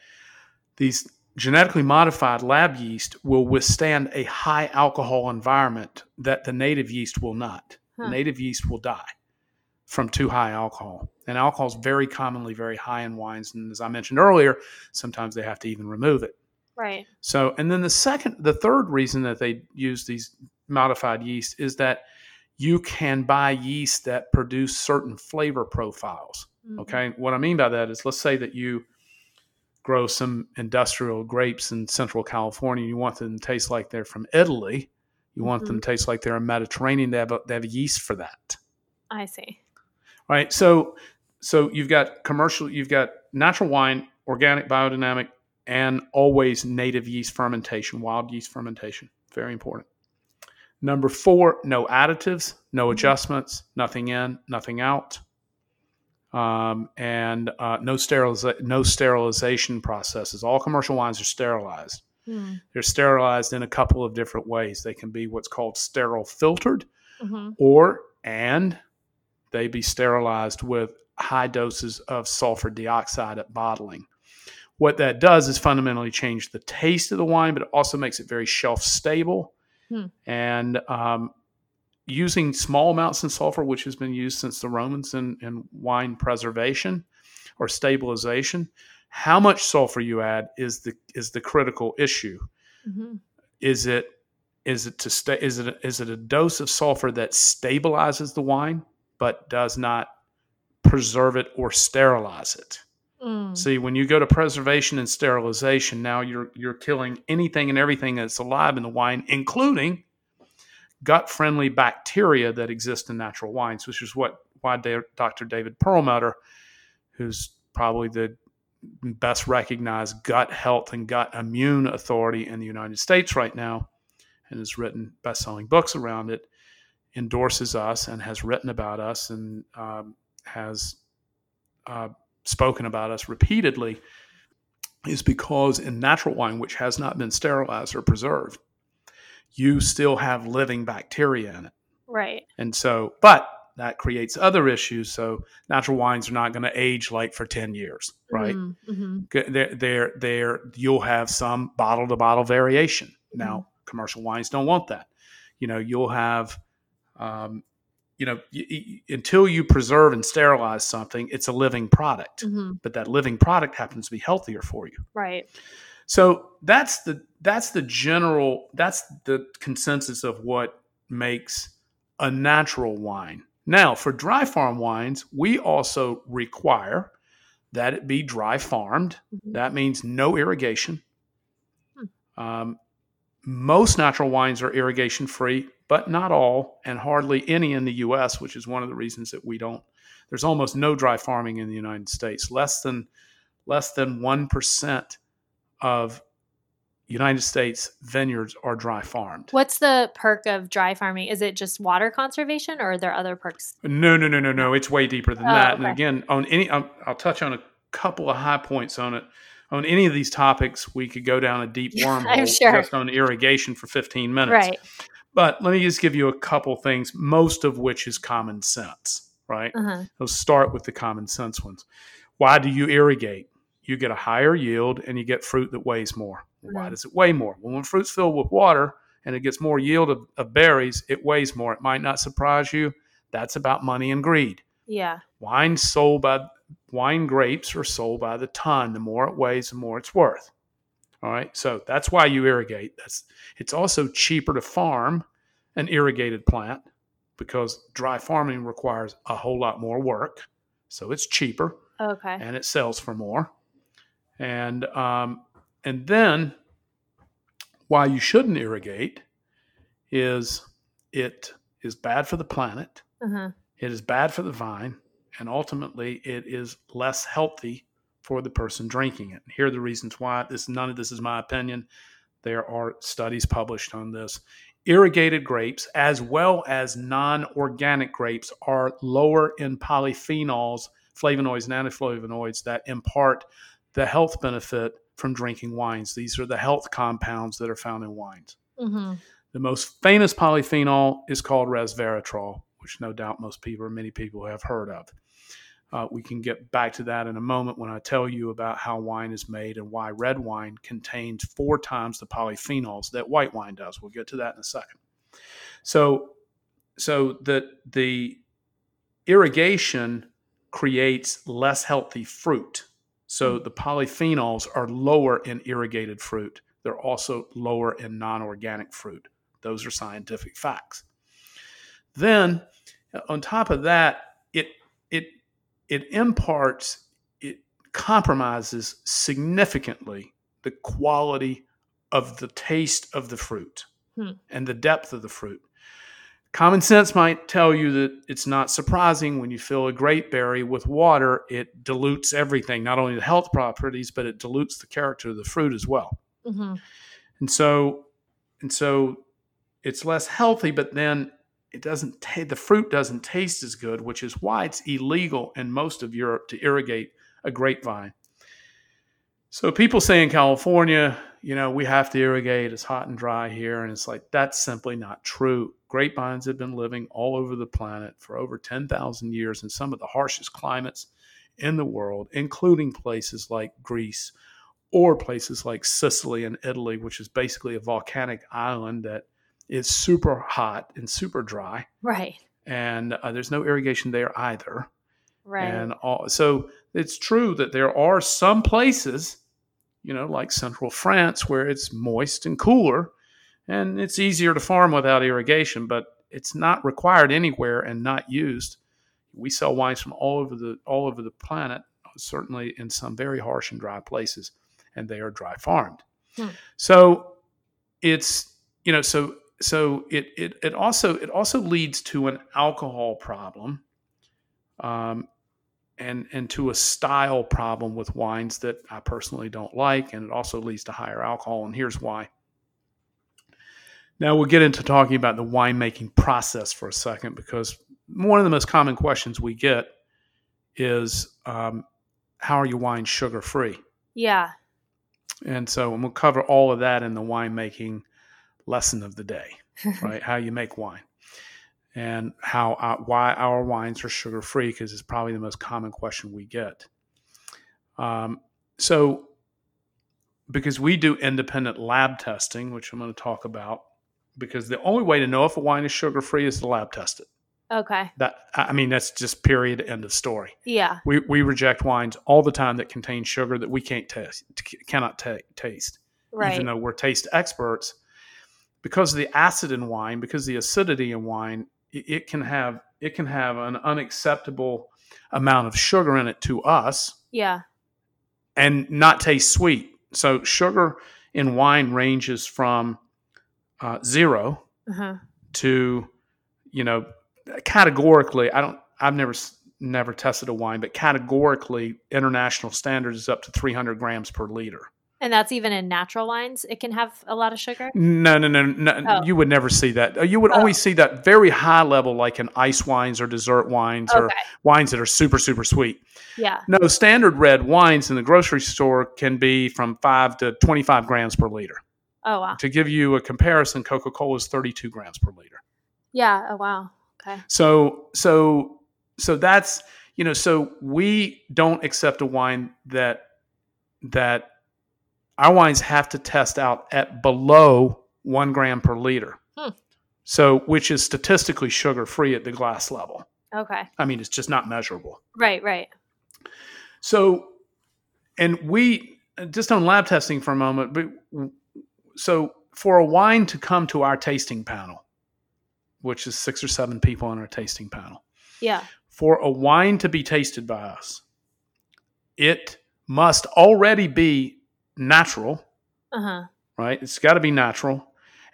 Speaker 2: these genetically modified lab yeast will withstand a high alcohol environment that the native yeast will not.
Speaker 1: Huh.
Speaker 2: The native yeast will die from too high alcohol. And alcohol is very commonly very high in wines. And as I mentioned earlier, sometimes they have to even remove it.
Speaker 1: Right.
Speaker 2: So, and then the second, the third reason that they use these modified yeast is that you can buy yeast that produce certain flavor profiles.
Speaker 1: Mhm.
Speaker 2: Okay. What I mean by that is let's say that you grow some industrial grapes in Central California. You want them to taste like they're from Italy. You want them mm-hmm. to taste like they're a Mediterranean. They have, a, they have a yeast for that.
Speaker 1: I see.
Speaker 2: Right. So, so you've got commercial, you've got natural wine, organic, biodynamic, and always native yeast fermentation, wild yeast fermentation. Very important. Number four, no additives, no mm-hmm. adjustments, nothing in, nothing out, um, and uh, no steriliza- no sterilization processes. All commercial wines are sterilized.
Speaker 1: Hmm.
Speaker 2: They're sterilized in a couple of different ways. They can be what's called sterile filtered,
Speaker 1: hmm
Speaker 2: or and they be sterilized with high doses of sulfur dioxide at bottling. What that does is fundamentally change the taste of the wine, but it also makes it very shelf stable.
Speaker 1: Hmm.
Speaker 2: And um, using small amounts of sulfur, which has been used since the Romans in, in wine preservation or stabilization, how much sulfur you add is the is the critical issue
Speaker 1: hmm
Speaker 2: is it is it to stay is it is it a dose of sulfur that stabilizes the wine but does not preserve it or sterilize it.
Speaker 1: Mm.
Speaker 2: See, when you go to preservation and sterilization, now you're you're killing anything and everything that's alive in the wine, including gut-friendly bacteria that exist in natural wines, which is what why Dr. David Perlmutter, who's probably the best recognized gut health and gut immune authority in the United States right now, and has written best-selling books around it, endorses us and has written about us and um, has uh, spoken about us repeatedly is because in natural wine, which has not been sterilized or preserved, you still have living bacteria in it.
Speaker 1: Right.
Speaker 2: And so, but that creates other issues. So natural wines are not going to age like for 10 years, right?
Speaker 1: Mm-hmm.
Speaker 2: They're, they're, they're, you'll have some bottle to bottle variation. Now, commercial wines don't want that. You know, you'll have, um, you know, y- y- until you preserve and sterilize something, it's a living product.
Speaker 1: hmm
Speaker 2: But that living product happens to be healthier for you.
Speaker 1: Right.
Speaker 2: So that's the that's the general that's the consensus of what makes a natural wine. Now, for dry farm wines, we also require that it be dry farmed.
Speaker 1: Mhm.
Speaker 2: That means no irrigation.
Speaker 1: Hmm.
Speaker 2: Um, most natural wines are irrigation free, but not all, and hardly any in the U.S., which is one of the reasons that we don't. There's almost no dry farming in the United States. Less than less than one percent of United States vineyards are dry farmed.
Speaker 1: What's the perk of dry farming? Is it just water conservation, or are there other perks?
Speaker 2: No, no, no, no, no. It's way deeper than
Speaker 1: Oh,
Speaker 2: that. And again, on any, I'll, I'll touch on a couple of high points on it. On any of these topics, we could go down a deep
Speaker 1: I'm
Speaker 2: wormhole
Speaker 1: sure.
Speaker 2: just on irrigation for 15 minutes.
Speaker 1: Right.
Speaker 2: But let me just give you a couple things, most of which is common sense, right?
Speaker 1: Uh-huh.
Speaker 2: Let's start with the common sense ones. Why do you irrigate? You get a higher yield and you get fruit that weighs more. Why
Speaker 1: Mhm.
Speaker 2: does it weigh more? Well, when fruit's filled with water and it gets more yield of, of berries, it weighs more. It might not surprise you. That's about money and greed.
Speaker 1: Yeah.
Speaker 2: Wine sold by wine grapes are sold by the ton. The more it weighs, the more it's worth. All right. So that's why you irrigate. That's it's also cheaper to farm an irrigated plant because dry farming requires a whole lot more work. So it's cheaper
Speaker 1: Okay.
Speaker 2: and it sells for more. And um, and then why you shouldn't irrigate is it is bad for the planet.
Speaker 1: Uh-huh.
Speaker 2: It is bad for the vine, and ultimately, it is less healthy for the person drinking it. Here are the reasons why. This none of this is my opinion. There are studies published on this. Irrigated grapes, as well as non-organic grapes, are lower in polyphenols, flavonoids, and antiflavonoids that impart the health benefit from drinking wines. These are the health compounds that are found in wines.
Speaker 1: hmm
Speaker 2: The most famous polyphenol is called resveratrol, which no doubt most people or many people have heard of. Uh, we can get back to that in a moment when I tell you about how wine is made and why red wine contains four times the polyphenols that white wine does. We'll get to that in a second. So, so the the irrigation creates less healthy fruit. So the polyphenols are lower in irrigated fruit. They're also lower in non-organic fruit. Those are scientific facts. Then, on top of that, it it it imparts it compromises significantly the quality of the taste of the fruit
Speaker 1: Hmm.
Speaker 2: and the depth of the fruit. Common sense might tell you that it's not surprising when you fill a grape berry with water, it dilutes everything, not only the health properties, but it dilutes the character of the fruit as well.
Speaker 1: Hmm
Speaker 2: and so and so it's less healthy but then it doesn't ta- the fruit doesn't taste as good which is why it's illegal in most of europe to irrigate a grapevine. So people say in california you know we have to irrigate it's hot and dry here and it's like that's simply not true grapevines have been living all over the planet for over 10,000 years in some of the harshest climates in the world including places like greece or places like Sicily and Italy, which is basically a volcanic island that is super hot and super dry,
Speaker 1: Right.
Speaker 2: and uh, there's no irrigation there either.
Speaker 1: Right.
Speaker 2: And all, so it's true that there are some places, you know, like central France, where it's moist and cooler, and it's easier to farm without irrigation, but it's not required anywhere and not used We sell wines from all over the all over the planet, certainly in some very harsh and dry places, and they are dry farmed.
Speaker 1: Hmm.
Speaker 2: So it's you know so so it it it also it also leads to an alcohol problem. Um, and and to a style problem with wines that I personally don't like, and it also leads to higher alcohol. And here's why. Now we'll get into talking about the winemaking process for a second, because one of the most common questions we get is, um, "How are your wines sugar free?"
Speaker 1: Yeah.
Speaker 2: And so we'll cover all of that in the winemaking lesson of the day, right? How you make wine and how uh, why our wines are sugar free because it's probably the most common question we get. Um, so, because we do independent lab testing, which I'm going to talk about, because the only way to know if a wine is sugar free is to lab test it.
Speaker 1: Okay.
Speaker 2: That I mean, that's just period end of story.
Speaker 1: Yeah.
Speaker 2: We we reject wines all the time that contain sugar that we can't taste, cannot ta- taste,
Speaker 1: Right.
Speaker 2: even though we're taste experts. Because of the acid in wine, because the acidity in wine, it, it can have it can have an unacceptable amount of sugar in it to us
Speaker 1: yeah.
Speaker 2: and not taste sweet. So sugar in wine ranges from uh, zero
Speaker 1: Uh-huh.
Speaker 2: to you know categorically i don't i've never never tested a wine but categorically international standards is up to 300 grams per liter
Speaker 1: And that's even in natural wines. It can have a lot of sugar.
Speaker 2: no no no, no
Speaker 1: Oh.
Speaker 2: you would never see that you would
Speaker 1: Oh.
Speaker 2: only see that very high level like in ice wines or dessert wines or wines that are super super sweet
Speaker 1: Yeah.
Speaker 2: no standard red wines in the grocery store can be from 5 to 25 grams per liter
Speaker 1: Oh wow.
Speaker 2: to give you a comparison coca-cola is 32 grams per liter
Speaker 1: Yeah. Oh wow. Okay.
Speaker 2: So so so that's you know so we don't accept a wine that that our wines have to test out at below one gram per liter.
Speaker 1: Hmm.
Speaker 2: So which is statistically sugar free at the glass level.
Speaker 1: Okay.
Speaker 2: I mean, it's just not measurable.
Speaker 1: Right. Right.
Speaker 2: So, and we just on lab testing for a moment, but so for a wine to come to our tasting panel, which is six or seven people on our tasting panel,
Speaker 1: Yeah.
Speaker 2: for a wine to be tasted by us, it must already be natural,
Speaker 1: Uh huh.
Speaker 2: right? It's got to be natural.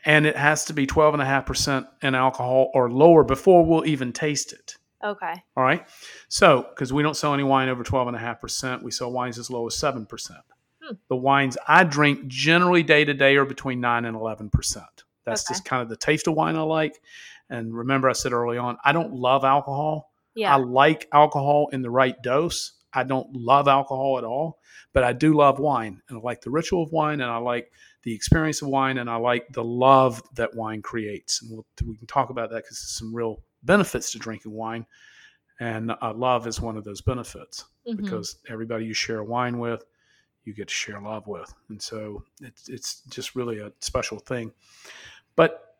Speaker 2: And it has to be 12.5% in alcohol or lower before we'll even taste it.
Speaker 1: Okay.
Speaker 2: All right. So, because we don't sell any wine over 12.5%, we sell wines as low as 7%.
Speaker 1: Hmm.
Speaker 2: The wines I drink generally day to day are between 9 and 11%. That's
Speaker 1: Okay.
Speaker 2: just kind of the taste of wine I like. And remember, I said early on, I don't love alcohol.
Speaker 1: Yeah.
Speaker 2: I like alcohol in the right dose. I don't love alcohol at all, but I do love wine. And I like the ritual of wine and I like the experience of wine and I like the love that wine creates. And we'll, we can talk about that because there's some real benefits to drinking wine. And uh, love is one of those benefits
Speaker 1: Mhm.
Speaker 2: because everybody you share wine with, you get to share love with. And so it's, it's just really a special thing. But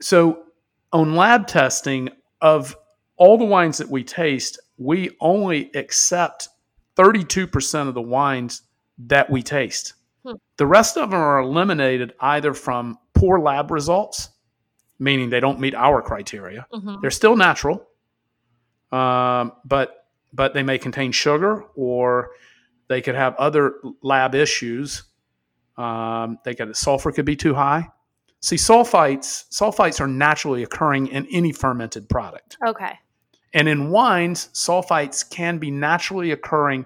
Speaker 2: so on lab testing of all the wines that we taste, we only accept 32% of the wines that we taste.
Speaker 1: Hmm.
Speaker 2: The rest of them are eliminated either from poor lab results, meaning they don't meet our criteria.
Speaker 1: Mhm.
Speaker 2: They're still natural, um, but but they may contain sugar or they could have other lab issues. Um, they could sulfur could be too high. See, sulfites sulfites are naturally occurring in any fermented product,
Speaker 1: Okay.
Speaker 2: and in wines, sulfites can be naturally occurring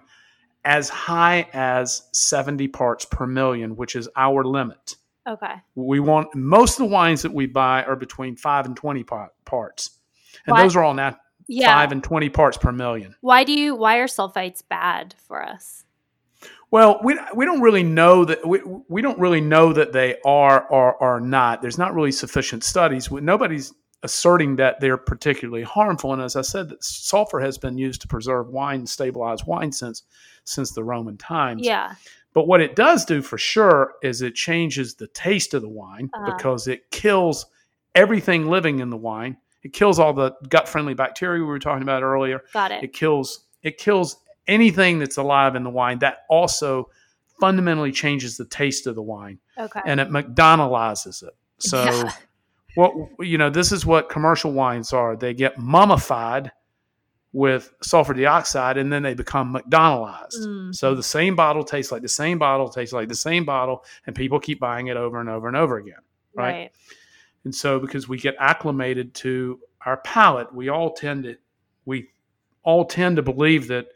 Speaker 2: as high as 70 parts per million, which is our limit.
Speaker 1: Okay.
Speaker 2: We want most of the wines that we buy are between five and 20 par- parts, and
Speaker 1: Why-
Speaker 2: those are all nat-
Speaker 1: Yeah.
Speaker 2: five and 20 parts per million.
Speaker 1: Why do you? Why are sulfites bad for us?
Speaker 2: Well, we, we don't really know that we, we don't really know that they are or are not. There's not really sufficient studies. Nobody's asserting that they're particularly harmful. And as I said, that sulfur has been used to preserve wine stabilize wine since since the Roman times.
Speaker 1: Yeah.
Speaker 2: But what it does do for sure is it changes the taste of the wine
Speaker 1: Uh-huh.
Speaker 2: because it kills everything living in the wine. It kills all the gut friendly bacteria we were talking about earlier.
Speaker 1: Got it.
Speaker 2: It kills it kills anything that's alive in the wine. That also fundamentally changes the taste of the wine
Speaker 1: Okay.
Speaker 2: and it McDonaldizes it. So
Speaker 1: Yeah.
Speaker 2: what you know, this is what commercial wines are. They get mummified with sulfur dioxide and then they become McDonaldized.
Speaker 1: Mm.
Speaker 2: So the same bottle tastes like the same bottle, tastes like the same bottle, and people keep buying it over and over and over again. right?
Speaker 1: Right.
Speaker 2: And so because we get acclimated to our palate, we all tend to we all tend to believe that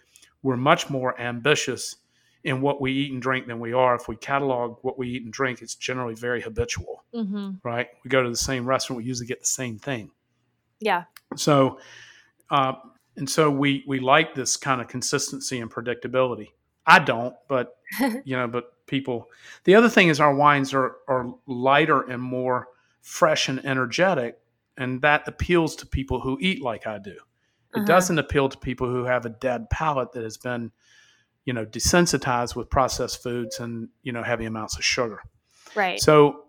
Speaker 2: we're much more ambitious in what we eat and drink than we are. If we catalog what we eat and drink, it's generally very habitual,
Speaker 1: hmm
Speaker 2: right? We go to the same restaurant, we usually get the same thing.
Speaker 1: Yeah.
Speaker 2: So, uh, and so we we like this kind of consistency and predictability. I don't, but you know, but people. The other thing is our wines are are lighter and more fresh and energetic, and that appeals to people who eat like I do. It
Speaker 1: Uh-huh.
Speaker 2: doesn't appeal to people who have a dead palate that has been, you know, desensitized with processed foods and you know heavy amounts of sugar.
Speaker 1: Right.
Speaker 2: So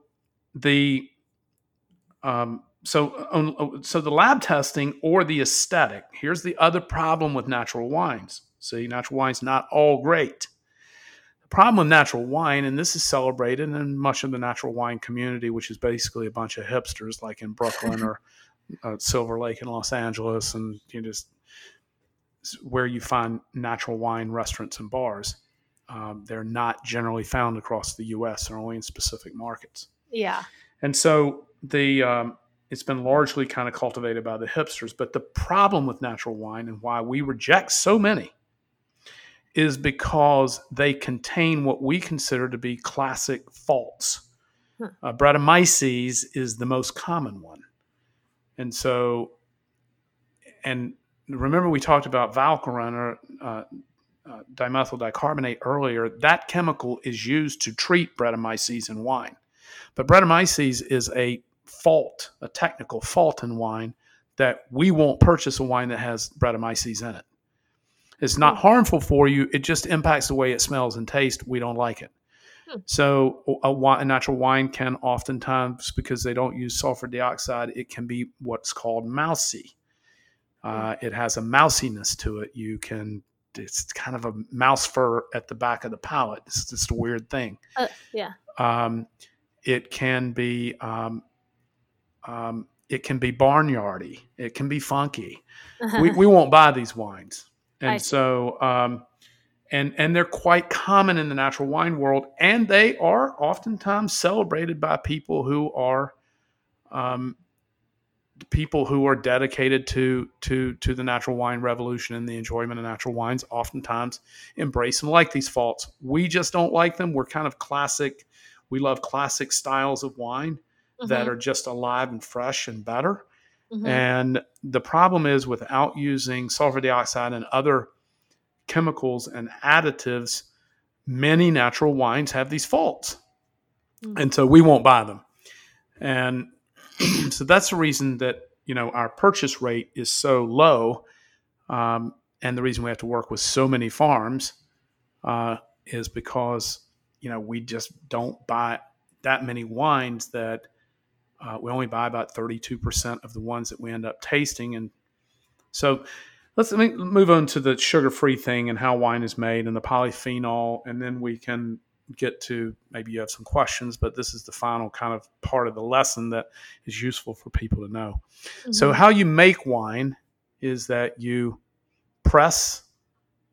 Speaker 2: the um, so on, so the lab testing or the aesthetic. Here's the other problem with natural wines. See, natural wine's not all great. The problem with natural wine, and this is celebrated in much of the natural wine community, which is basically a bunch of hipsters, like in Brooklyn or uh, Silver Lake in Los Angeles, and you know, just where you find natural wine restaurants and bars. Um, they're not generally found across the U.S. They're only in specific markets.
Speaker 1: yeah.
Speaker 2: And so the um, it's been largely kind of cultivated by the hipsters. But the problem with natural wine and why we reject so many is because they contain what we consider to be classic faults.
Speaker 1: Hmm.
Speaker 2: Uh, Brettanomyces is the most common one, and so and remember we talked about Velcorin or uh, uh, dimethyl dicarbonate earlier. That chemical is used to treat Brettanomyces in wine. But Brettanomyces is a fault, a technical fault in wine that we won't purchase a wine that has Brettanomyces in it. It's not
Speaker 1: Hmm.
Speaker 2: harmful for you. It just impacts the way it smells and tastes. We don't like it.
Speaker 1: Hmm.
Speaker 2: So a, a natural wine can oftentimes, because they don't use sulfur dioxide, it can be what's called mousy. Uh, it has a mousiness to it. You can, it's kind of a mouse fur at the back of the palate. It's just a weird thing.
Speaker 1: Uh, yeah.
Speaker 2: Um, it can be um, um, it can be barnyardy. It can be funky. we, we won't buy these wines, and
Speaker 1: see.
Speaker 2: so um, and and they're quite common in the natural wine world, and they are oftentimes celebrated by people who are um, people who are dedicated to to to the natural wine revolution and the enjoyment of natural wines. Oftentimes embrace and like these faults. We just don't like them. We're kind of classic. We love classic styles of wine that are just alive and fresh and better.
Speaker 1: Mhm.
Speaker 2: And the problem is without using sulfur dioxide and other chemicals and additives, many natural wines have these faults.
Speaker 1: Mm.
Speaker 2: And so we won't buy them. And so that's the reason that, you know, our purchase rate is so low. Um, and the reason we have to work with so many farms uh, is because, you know, we just don't buy that many wines that uh, we only buy about 32% of the ones that we end up tasting. And so let's let me move on to the sugar free thing and how wine is made and the polyphenol. And then we can get to maybe you have some questions, but this is the final kind of part of the lesson that is useful for people to know. So,
Speaker 1: Mhm.
Speaker 2: how you make wine is that you press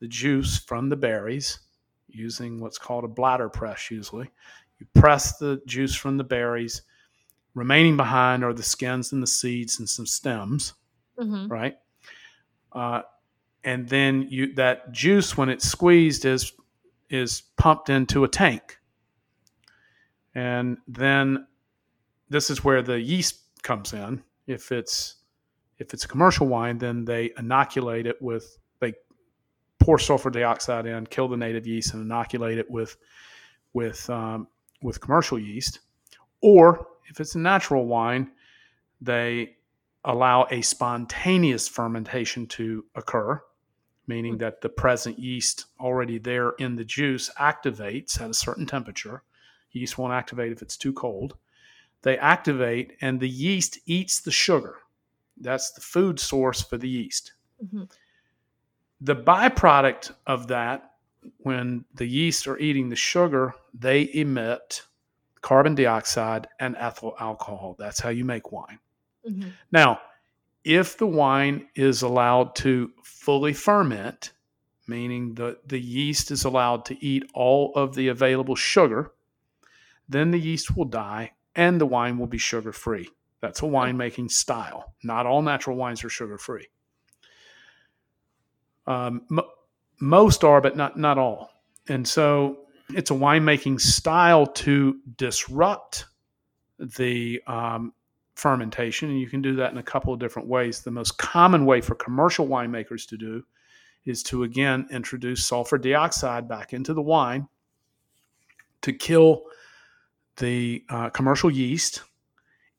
Speaker 2: the juice from the berries using what's called a bladder press, usually. You press the juice from the berries. Remaining behind are the skins and the seeds and some stems,
Speaker 1: Mhm.
Speaker 2: right? Uh, and then you that juice, when it's squeezed, is is pumped into a tank. And then this is where the yeast comes in. If it's if it's a commercial wine, then they inoculate it with they pour sulfur dioxide in, kill the native yeast, and inoculate it with with um, with commercial yeast. Or if it's a natural wine, they allow a spontaneous fermentation to occur, meaning that the present yeast already there in the juice activates at a certain temperature. Yeast won't activate if it's too cold. They activate, and the yeast eats the sugar. That's the food source for the yeast.
Speaker 1: Mhm.
Speaker 2: The byproduct of that, when the yeast are eating the sugar, they emit carbon dioxide and ethyl alcohol. That's how you make wine.
Speaker 1: Mhm.
Speaker 2: Now, if the wine is allowed to fully ferment, meaning the, the yeast is allowed to eat all of the available sugar, then the yeast will die and the wine will be sugar free. That's a winemaking style. Not all natural wines are sugar free. Um, most are, but not not all. And so it's a winemaking style to disrupt the um, fermentation, and you can do that in a couple of different ways. The most common way for commercial winemakers to do is to again introduce sulfur dioxide back into the wine to kill the uh, commercial yeast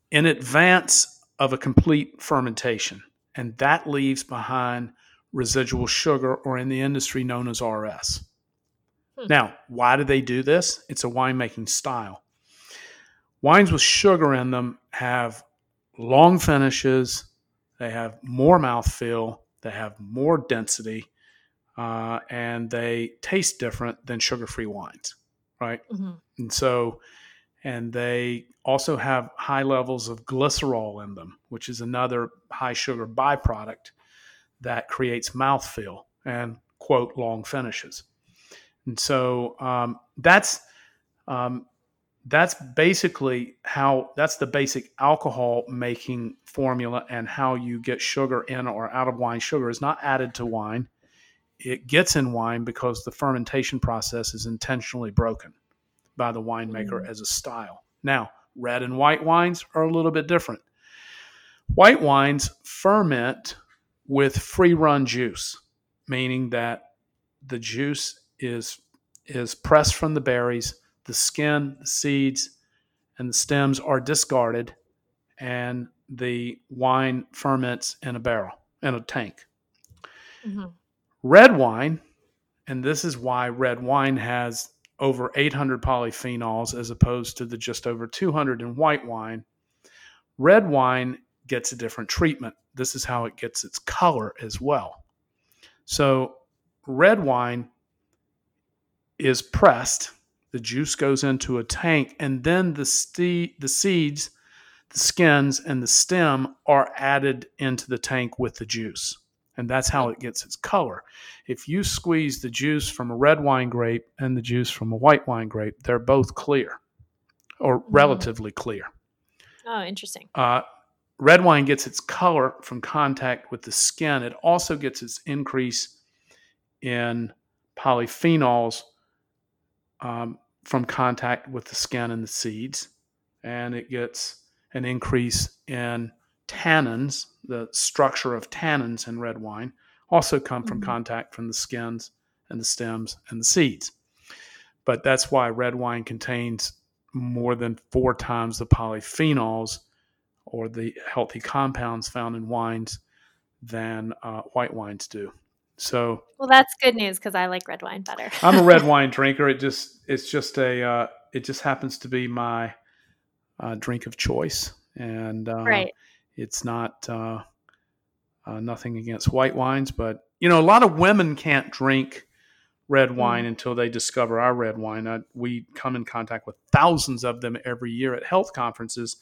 Speaker 2: in advance of a complete fermentation. And that leaves behind residual sugar, or in the industry known as RS. Hmm. Now, why do they do this? It's a winemaking style. Wines with sugar in them have long finishes, they have more mouthfeel, they have more density, uh, and they taste different than sugar free wines, right? Mm-hmm. And so, and they also have high levels of glycerol in them, which is another high sugar byproduct that creates mouthfeel and quote long finishes. And so um, that's um, that's basically how that's the basic alcohol making formula and how you get sugar in or out of wine. Sugar is not added to wine; it gets in wine because the fermentation process is intentionally broken by the winemaker mm. as a style. Now, red and white wines are a little bit different. White wines ferment with free run juice, meaning that the juice is is pressed from the berries, the skin, the seeds, and the stems are discarded, and the wine ferments in a barrel, in a tank. Mm-hmm. Red wine, and this is why red wine has over 800 polyphenols as opposed to the just over 200 in white wine. Red wine gets a different treatment. This is how it gets its color as well. So, red wine is pressed, the juice goes into a tank, and then the, ste- the seeds, the skins, and the stem are added into the tank with the juice. And that's how it gets its color. If you squeeze the juice from a red wine grape and the juice from a white wine grape, they're both clear or mm-hmm. relatively clear.
Speaker 1: Oh, interesting.
Speaker 2: Uh, red wine gets its color from contact with the skin. It also gets its increase in polyphenols um, from contact with the skin and the seeds. And it gets an increase in tannins, the structure of tannins in red wine, also come from mm-hmm. contact from the skins and the stems and the seeds. But that's why red wine contains more than four times the polyphenols or the healthy compounds found in wines than uh, white wines do. So,
Speaker 1: well, that's good news because I like red wine better.
Speaker 2: I'm a red wine drinker. It just it's just a uh, it just happens to be my uh, drink of choice, and uh,
Speaker 1: right.
Speaker 2: it's not uh, uh, nothing against white wines, but you know, a lot of women can't drink red wine mm. until they discover our red wine. we come in contact with thousands of them every year at health conferences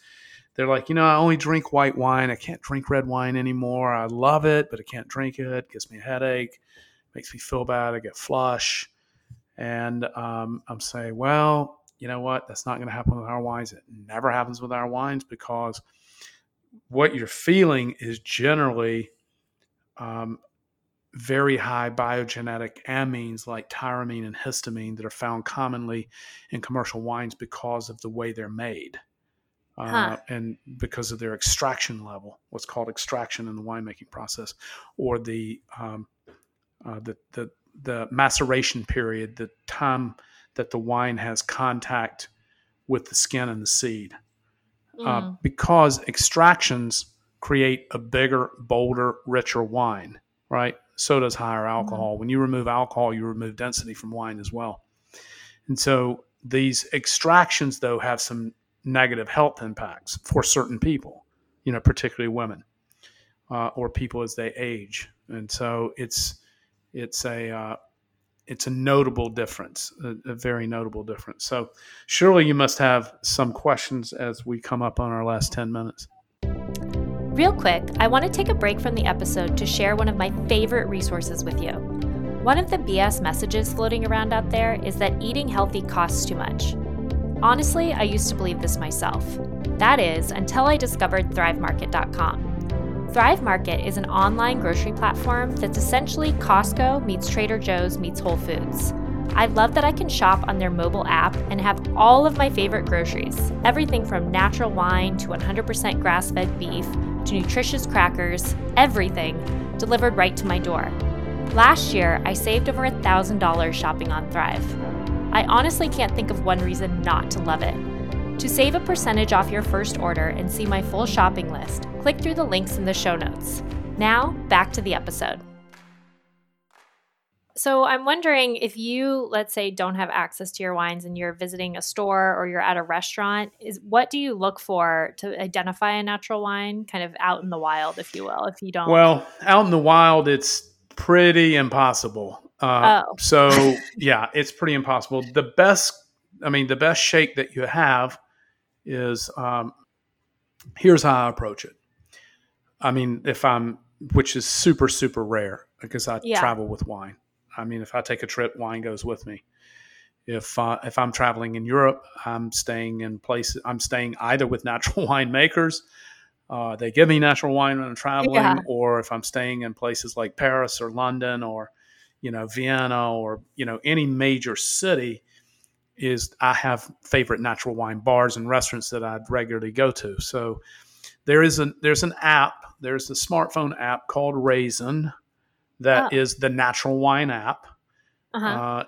Speaker 2: they're like, you know, I only drink white wine. I can't drink red wine anymore. I love it, but I can't drink it. it gives me a headache, makes me feel bad. I get flush. And um, I'm saying, well, you know what? That's not going to happen with our wines. It never happens with our wines because what you're feeling is generally um, very high biogenetic amines like tyramine and histamine that are found commonly in commercial wines because of the way they're made uh, huh. and because of their extraction level, what's called extraction in the winemaking process, or the um, uh, the, the the maceration period, the time that the wine has contact with the skin and the seed, uh, mm. uh, because extractions create a bigger, bolder, richer wine. Right. So does higher mm. alcohol. Mm. When you remove alcohol, you remove density from wine as well. And so these extractions, though, have some negative health impacts for certain people, you know, particularly women uh, or people as they age. And so it's it's a uh, it's a notable difference, a, a, very notable difference. So surely you must have some questions as we come up on our last ten minutes.
Speaker 1: Real quick, I want to take a break from the episode to share one of my favorite resources with you. One of the BS messages floating around out there is that eating healthy costs too much. Honestly, I used to believe this myself. That is, until I discovered ThriveMarket.com. Thrive Market is an online grocery platform that's essentially Costco meets Trader Joe's meets Whole Foods. I love that I can shop on their mobile app and have all of my favorite groceries everything from natural wine to 100% grass fed beef to nutritious crackers, everything delivered right to my door. Last year, I saved over $1,000 shopping on Thrive. I honestly can't think of one reason not to love it. To save a percentage off your first order and see my full shopping list, click through the links in the show notes. Now, back to the episode. So I'm wondering if you, let's say, don't have access to your wines and you're visiting a store or you're at a restaurant, is what do you look for to identify a natural wine, kind of out in the wild, if you will, if you don't?
Speaker 2: Well, out in the wild, it's pretty impossible. Uh, oh. so yeah, it's pretty impossible. The best, I mean, the best shake that you have is um, here's how I approach it. I mean, if I'm, which is super super rare because I yeah. travel with wine. I mean, if I take a trip, wine goes with me. If uh, if I'm traveling in Europe, I'm staying in places. I'm staying either with natural winemakers. Uh, they give me natural wine when I'm traveling, yeah. or if I'm staying in places like Paris or London or you know Vienna or you know any major city, is I have favorite natural wine bars and restaurants that I'd regularly go to. So there is a there's an app. There's a smartphone app called Raisin that oh. is the natural wine app uh-huh. uh,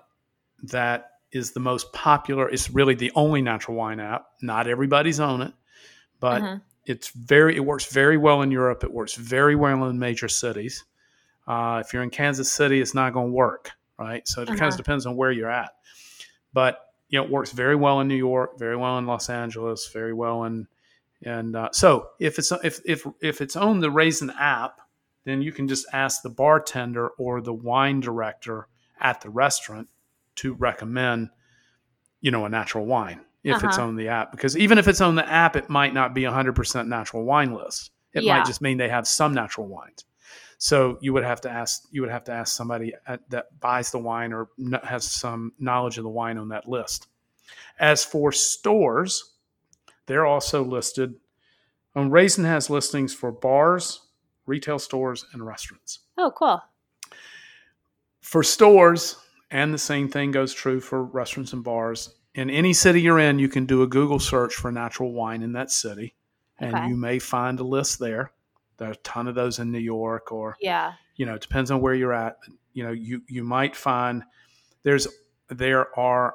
Speaker 2: that is the most popular. It's really the only natural wine app. Not everybody's on it, but uh-huh. it's very. It works very well in Europe. It works very well in major cities. Uh, if you're in Kansas City, it's not going to work, right? So it uh-huh. kind of depends on where you're at. But you know, it works very well in New York, very well in Los Angeles, very well in and uh, so if it's if if if it's on the Raisin app, then you can just ask the bartender or the wine director at the restaurant to recommend, you know, a natural wine if uh-huh. it's on the app. Because even if it's on the app, it might not be a 100% natural wine list. It yeah. might just mean they have some natural wines. So you would have to ask you would have to ask somebody at, that buys the wine or has some knowledge of the wine on that list. As for stores, they're also listed. Um, Raisin has listings for bars, retail stores, and restaurants.
Speaker 1: Oh, cool.
Speaker 2: For stores, and the same thing goes true for restaurants and bars. In any city you're in, you can do a Google search for natural wine in that city, and okay. you may find a list there. There are a ton of those in New York, or
Speaker 1: yeah,
Speaker 2: you know, it depends on where you're at. You know, you you might find there's there are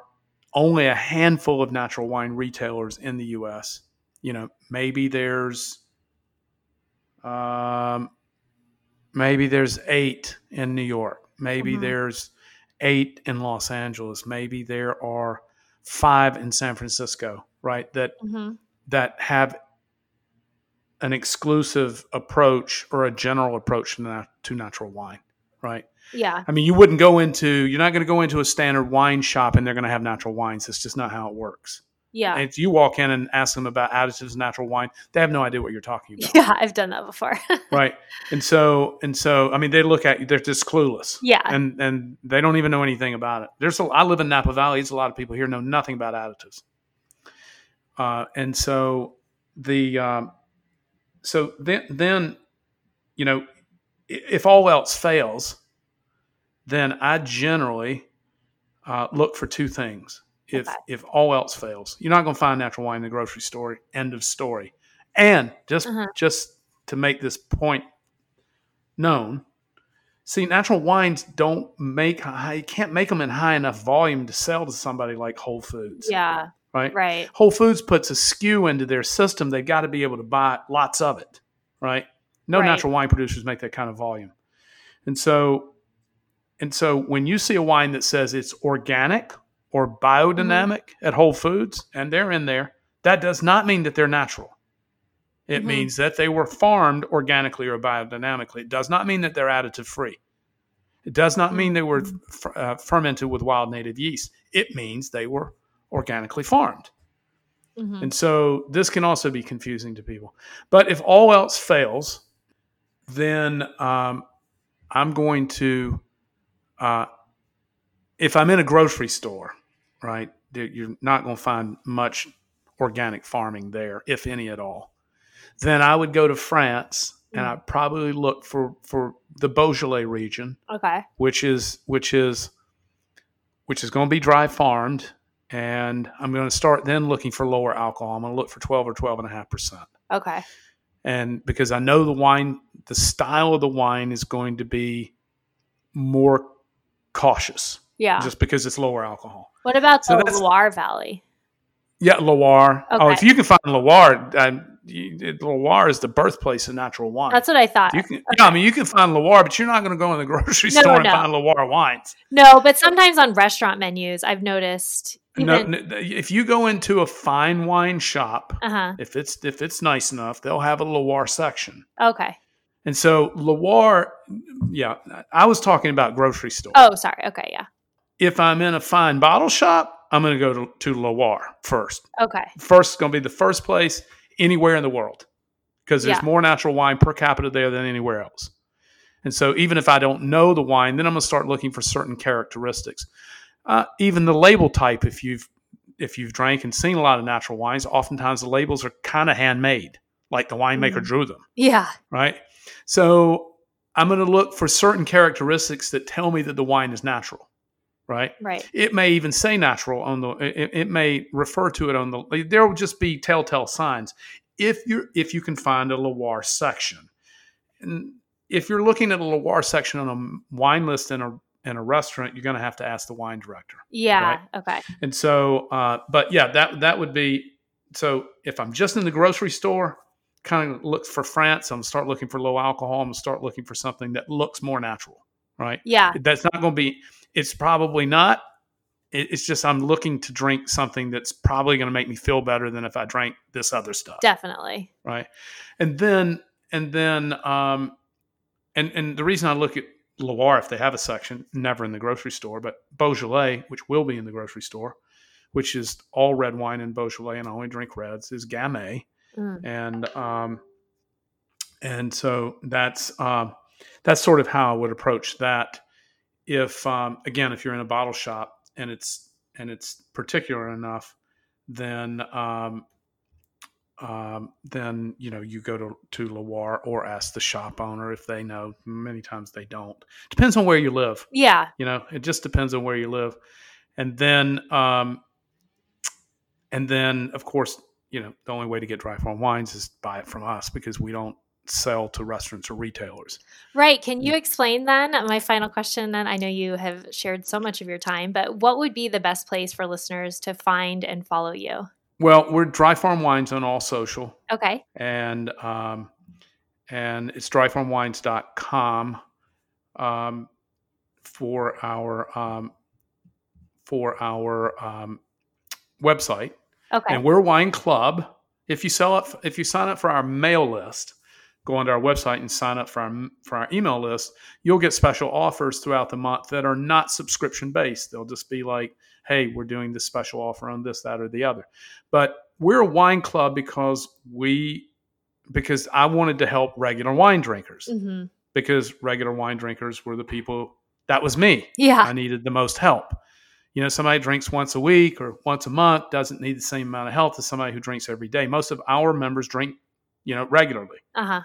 Speaker 2: only a handful of natural wine retailers in the U.S. You know, maybe there's um, maybe there's eight in New York. Maybe mm-hmm. there's eight in Los Angeles. Maybe there are five in San Francisco, right? That mm-hmm. that have an exclusive approach or a general approach to, nat- to natural wine, right?
Speaker 1: Yeah.
Speaker 2: I mean, you wouldn't go into you're not going to go into a standard wine shop and they're going to have natural wines. It's just not how it works.
Speaker 1: Yeah.
Speaker 2: And if you walk in and ask them about additives natural wine, they have no idea what you're talking about.
Speaker 1: Yeah, I've done that before.
Speaker 2: right. And so and so I mean they look at you, they're just clueless.
Speaker 1: Yeah.
Speaker 2: And and they don't even know anything about it. There's a, I live in Napa Valley, there's a lot of people here know nothing about additives. Uh, and so the um, so then then you know if all else fails, then I generally uh, look for two things if okay. if all else fails. You're not going to find natural wine in the grocery store. End of story. And just uh-huh. just to make this point known, see, natural wines don't make high. You can't make them in high enough volume to sell to somebody like Whole Foods.
Speaker 1: Yeah.
Speaker 2: Right.
Speaker 1: Right.
Speaker 2: Whole Foods puts a SKU into their system. They've got to be able to buy lots of it. Right. No right. natural wine producers make that kind of volume. And so, and so when you see a wine that says it's organic or biodynamic mm-hmm. at Whole Foods, and they're in there, that does not mean that they're natural. It mm-hmm. means that they were farmed organically or biodynamically. It does not mean that they're additive free. It does not mean they were mm-hmm. f- uh, fermented with wild native yeast. It means they were organically farmed.
Speaker 1: Mhm.
Speaker 2: And so this can also be confusing to people. But if all else fails, then um, I'm going to, uh, if I'm in a grocery store, right, you're not going to find much organic farming there, if any at all. Then I would go to France and
Speaker 1: Mm.
Speaker 2: I'd probably look for, for the Beaujolais region
Speaker 1: Okay.
Speaker 2: which is which is which is going to be dry farmed and i'm going to start then looking for lower alcohol i'm going to look for 12 or 12 and a half percent
Speaker 1: Okay.
Speaker 2: and because i know the wine the style of the wine is going to be more cautious
Speaker 1: Yeah.
Speaker 2: just because it's lower alcohol
Speaker 1: what about
Speaker 2: So
Speaker 1: the Loire Valley?
Speaker 2: yeah loire oh if you can find loire um, you, loire is the birthplace of natural wine
Speaker 1: That's what I thought.
Speaker 2: you can, yeah, I mean, you can find Loire, but you're not going to go in the grocery
Speaker 1: No,
Speaker 2: store and find Loire wines.
Speaker 1: No, but sometimes on restaurant menus, I've noticed.
Speaker 2: No, no, if you go into a fine wine shop,
Speaker 1: uh huh.
Speaker 2: if it's if it's nice enough, they'll have a Loire section.
Speaker 1: Okay.
Speaker 2: And so Loire, yeah, I was talking about grocery store.
Speaker 1: Oh, sorry. Okay. Yeah.
Speaker 2: If I'm in a fine bottle shop, I'm going to go to, to Loire first.
Speaker 1: Okay.
Speaker 2: First, is going to be the first place anywhere in the world because there's
Speaker 1: Yeah.
Speaker 2: more natural wine per capita there than anywhere else. And so even if I don't know the wine, then I'm going to start looking for certain characteristics. Uh, even the label type, if you've if you've drank and seen a lot of natural wines, oftentimes the labels are kind of handmade, like the winemaker
Speaker 1: Mhm.
Speaker 2: drew them,
Speaker 1: Yeah.
Speaker 2: right? So I'm going to look for certain characteristics that tell me that the wine is natural, right?
Speaker 1: Right.
Speaker 2: It may even say natural on the. It, it may refer to it on the. There will just be telltale signs if you if you can find a Loire section, and if you're looking at a Loire section on a wine list in a in a restaurant, you're going to have to ask the wine director.
Speaker 1: Yeah. Okay.
Speaker 2: And so, uh, but yeah, that that would be. So if I'm just in the grocery store, kind of look for France. I'm start looking for low alcohol. I'm start looking for something that looks more natural, right?
Speaker 1: Yeah.
Speaker 2: That's not going to be. It's probably not. It's just I'm looking to drink something that's probably going to make me feel better than if I drank this other stuff,
Speaker 1: Definitely.
Speaker 2: right? And then and then um, and and the reason I look at Loire if they have a section, never in the grocery store, but Beaujolais, which will be in the grocery store, which is all red wine in Beaujolais, and I only drink reds, is Gamay
Speaker 1: Mm.
Speaker 2: and um, and so that's um, that's sort of how I would approach that. If um, again, if you're in a bottle shop and it's and it's particular enough, then um, um, then you know you go to to Loire or ask the shop owner if they know. Many times they don't. Depends on where you live.
Speaker 1: Yeah.
Speaker 2: You know, it just depends on where you live. And then, um, and then of course, you know, the only way to get dry farm wines is buy it from us because we don't sell to restaurants or retailers.
Speaker 1: Right. Can you explain then? My final question then. I know you have shared so much of your time, but what would be the best place for listeners to find and follow you?
Speaker 2: Well, we're Dry Farm Wines on all social,
Speaker 1: Okay.
Speaker 2: and um, and it's dryfarmwines.com um, for our um, for our um, website.
Speaker 1: Okay.
Speaker 2: and we're a wine club if you sell up if you sign up for our mail list go onto our website and sign up for our for our email list you'll get special offers throughout the month that are not subscription based they'll just be like hey we're doing this special offer on this that or the other but we're a wine club because we because i wanted to help regular wine drinkers
Speaker 1: hmm
Speaker 2: because regular wine drinkers were the people that was me
Speaker 1: Yeah.
Speaker 2: I needed the most help. You know, somebody drinks once a week or once a month doesn't need the same amount of help as somebody who drinks every day. Most of our members drink, you know, regularly.
Speaker 1: Uh huh.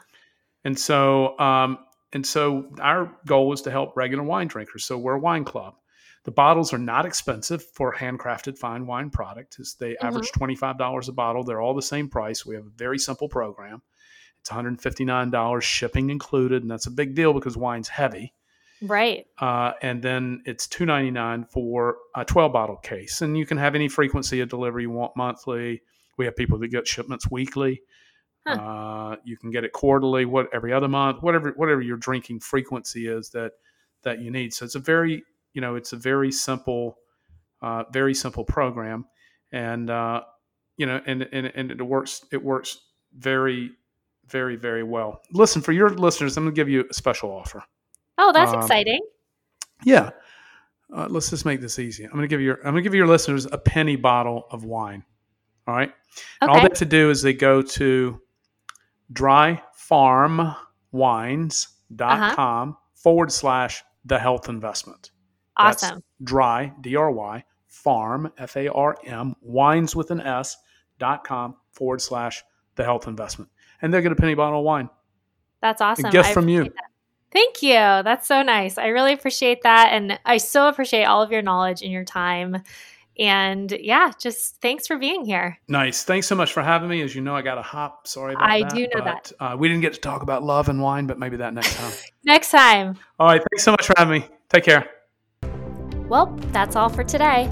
Speaker 2: And so, um, and so our goal is to help regular wine drinkers. So we're a wine club. The bottles are not expensive for handcrafted fine wine product. They average $25 a bottle. They're all the same price. We have a very simple program. It's $159 shipping included, and that's a big deal because wine's heavy
Speaker 1: Right.
Speaker 2: uh, and then it's two ninety nine for a twelve bottle case, and you can have any frequency of delivery you want monthly. We have people that get shipments weekly.
Speaker 1: Huh.
Speaker 2: Uh, you can get it quarterly, what every other month, whatever whatever your drinking frequency is that that you need. So it's a very you know it's a very simple, uh, very simple program, and uh, you know and, and and it works it works very very very well. Listen for your listeners, I'm going to give you a special offer.
Speaker 1: Oh, that's
Speaker 2: Um,
Speaker 1: exciting.
Speaker 2: Yeah. Uh, let's just make this easy. I'm going to give your I'm going to give your listeners a penny bottle of wine. All right. Okay. All they have to do is they go to dryfarmwines.com uh-huh. forward slash the health investment.
Speaker 1: Awesome.
Speaker 2: That's dry, D R Y, farm, F A R M, wines with an S, dot com forward slash the health investment. And they'll get a penny bottle of wine.
Speaker 1: That's awesome.
Speaker 2: A gift I from you.
Speaker 1: That. Thank you. That's so nice. I really appreciate that. And I so appreciate all of your knowledge and your time. And yeah, just thanks for being here.
Speaker 2: Nice. Thanks so much for having me. As you know, I got a hop. Sorry about
Speaker 1: I
Speaker 2: that.
Speaker 1: I do know
Speaker 2: but,
Speaker 1: that.
Speaker 2: Uh, we didn't get to talk about love and wine, but maybe that next time.
Speaker 1: next time.
Speaker 2: All right. Thanks so much for having me. Take care.
Speaker 1: Well, that's all for today.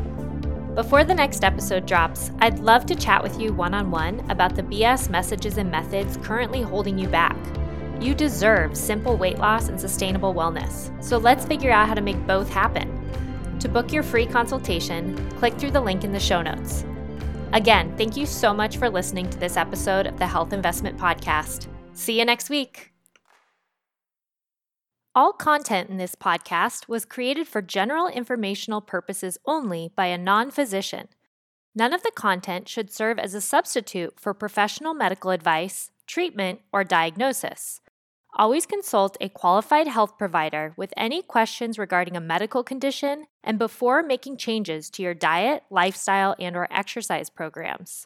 Speaker 1: Before the next episode drops, I'd love to chat with you one on one about the BS messages and methods currently holding you back. You deserve simple weight loss and sustainable wellness, so let's figure out how to make both happen. To book your free consultation, click through the link in the show notes. Again, thank you so much for listening to this episode of the Health Investment Podcast. See you next week. All content in this podcast was created for general informational purposes only by a non physician. None of the content should serve as a substitute for professional medical advice, treatment, or diagnosis. Always consult a qualified health provider with any questions regarding a medical condition and before making changes to your diet, lifestyle, and or exercise programs.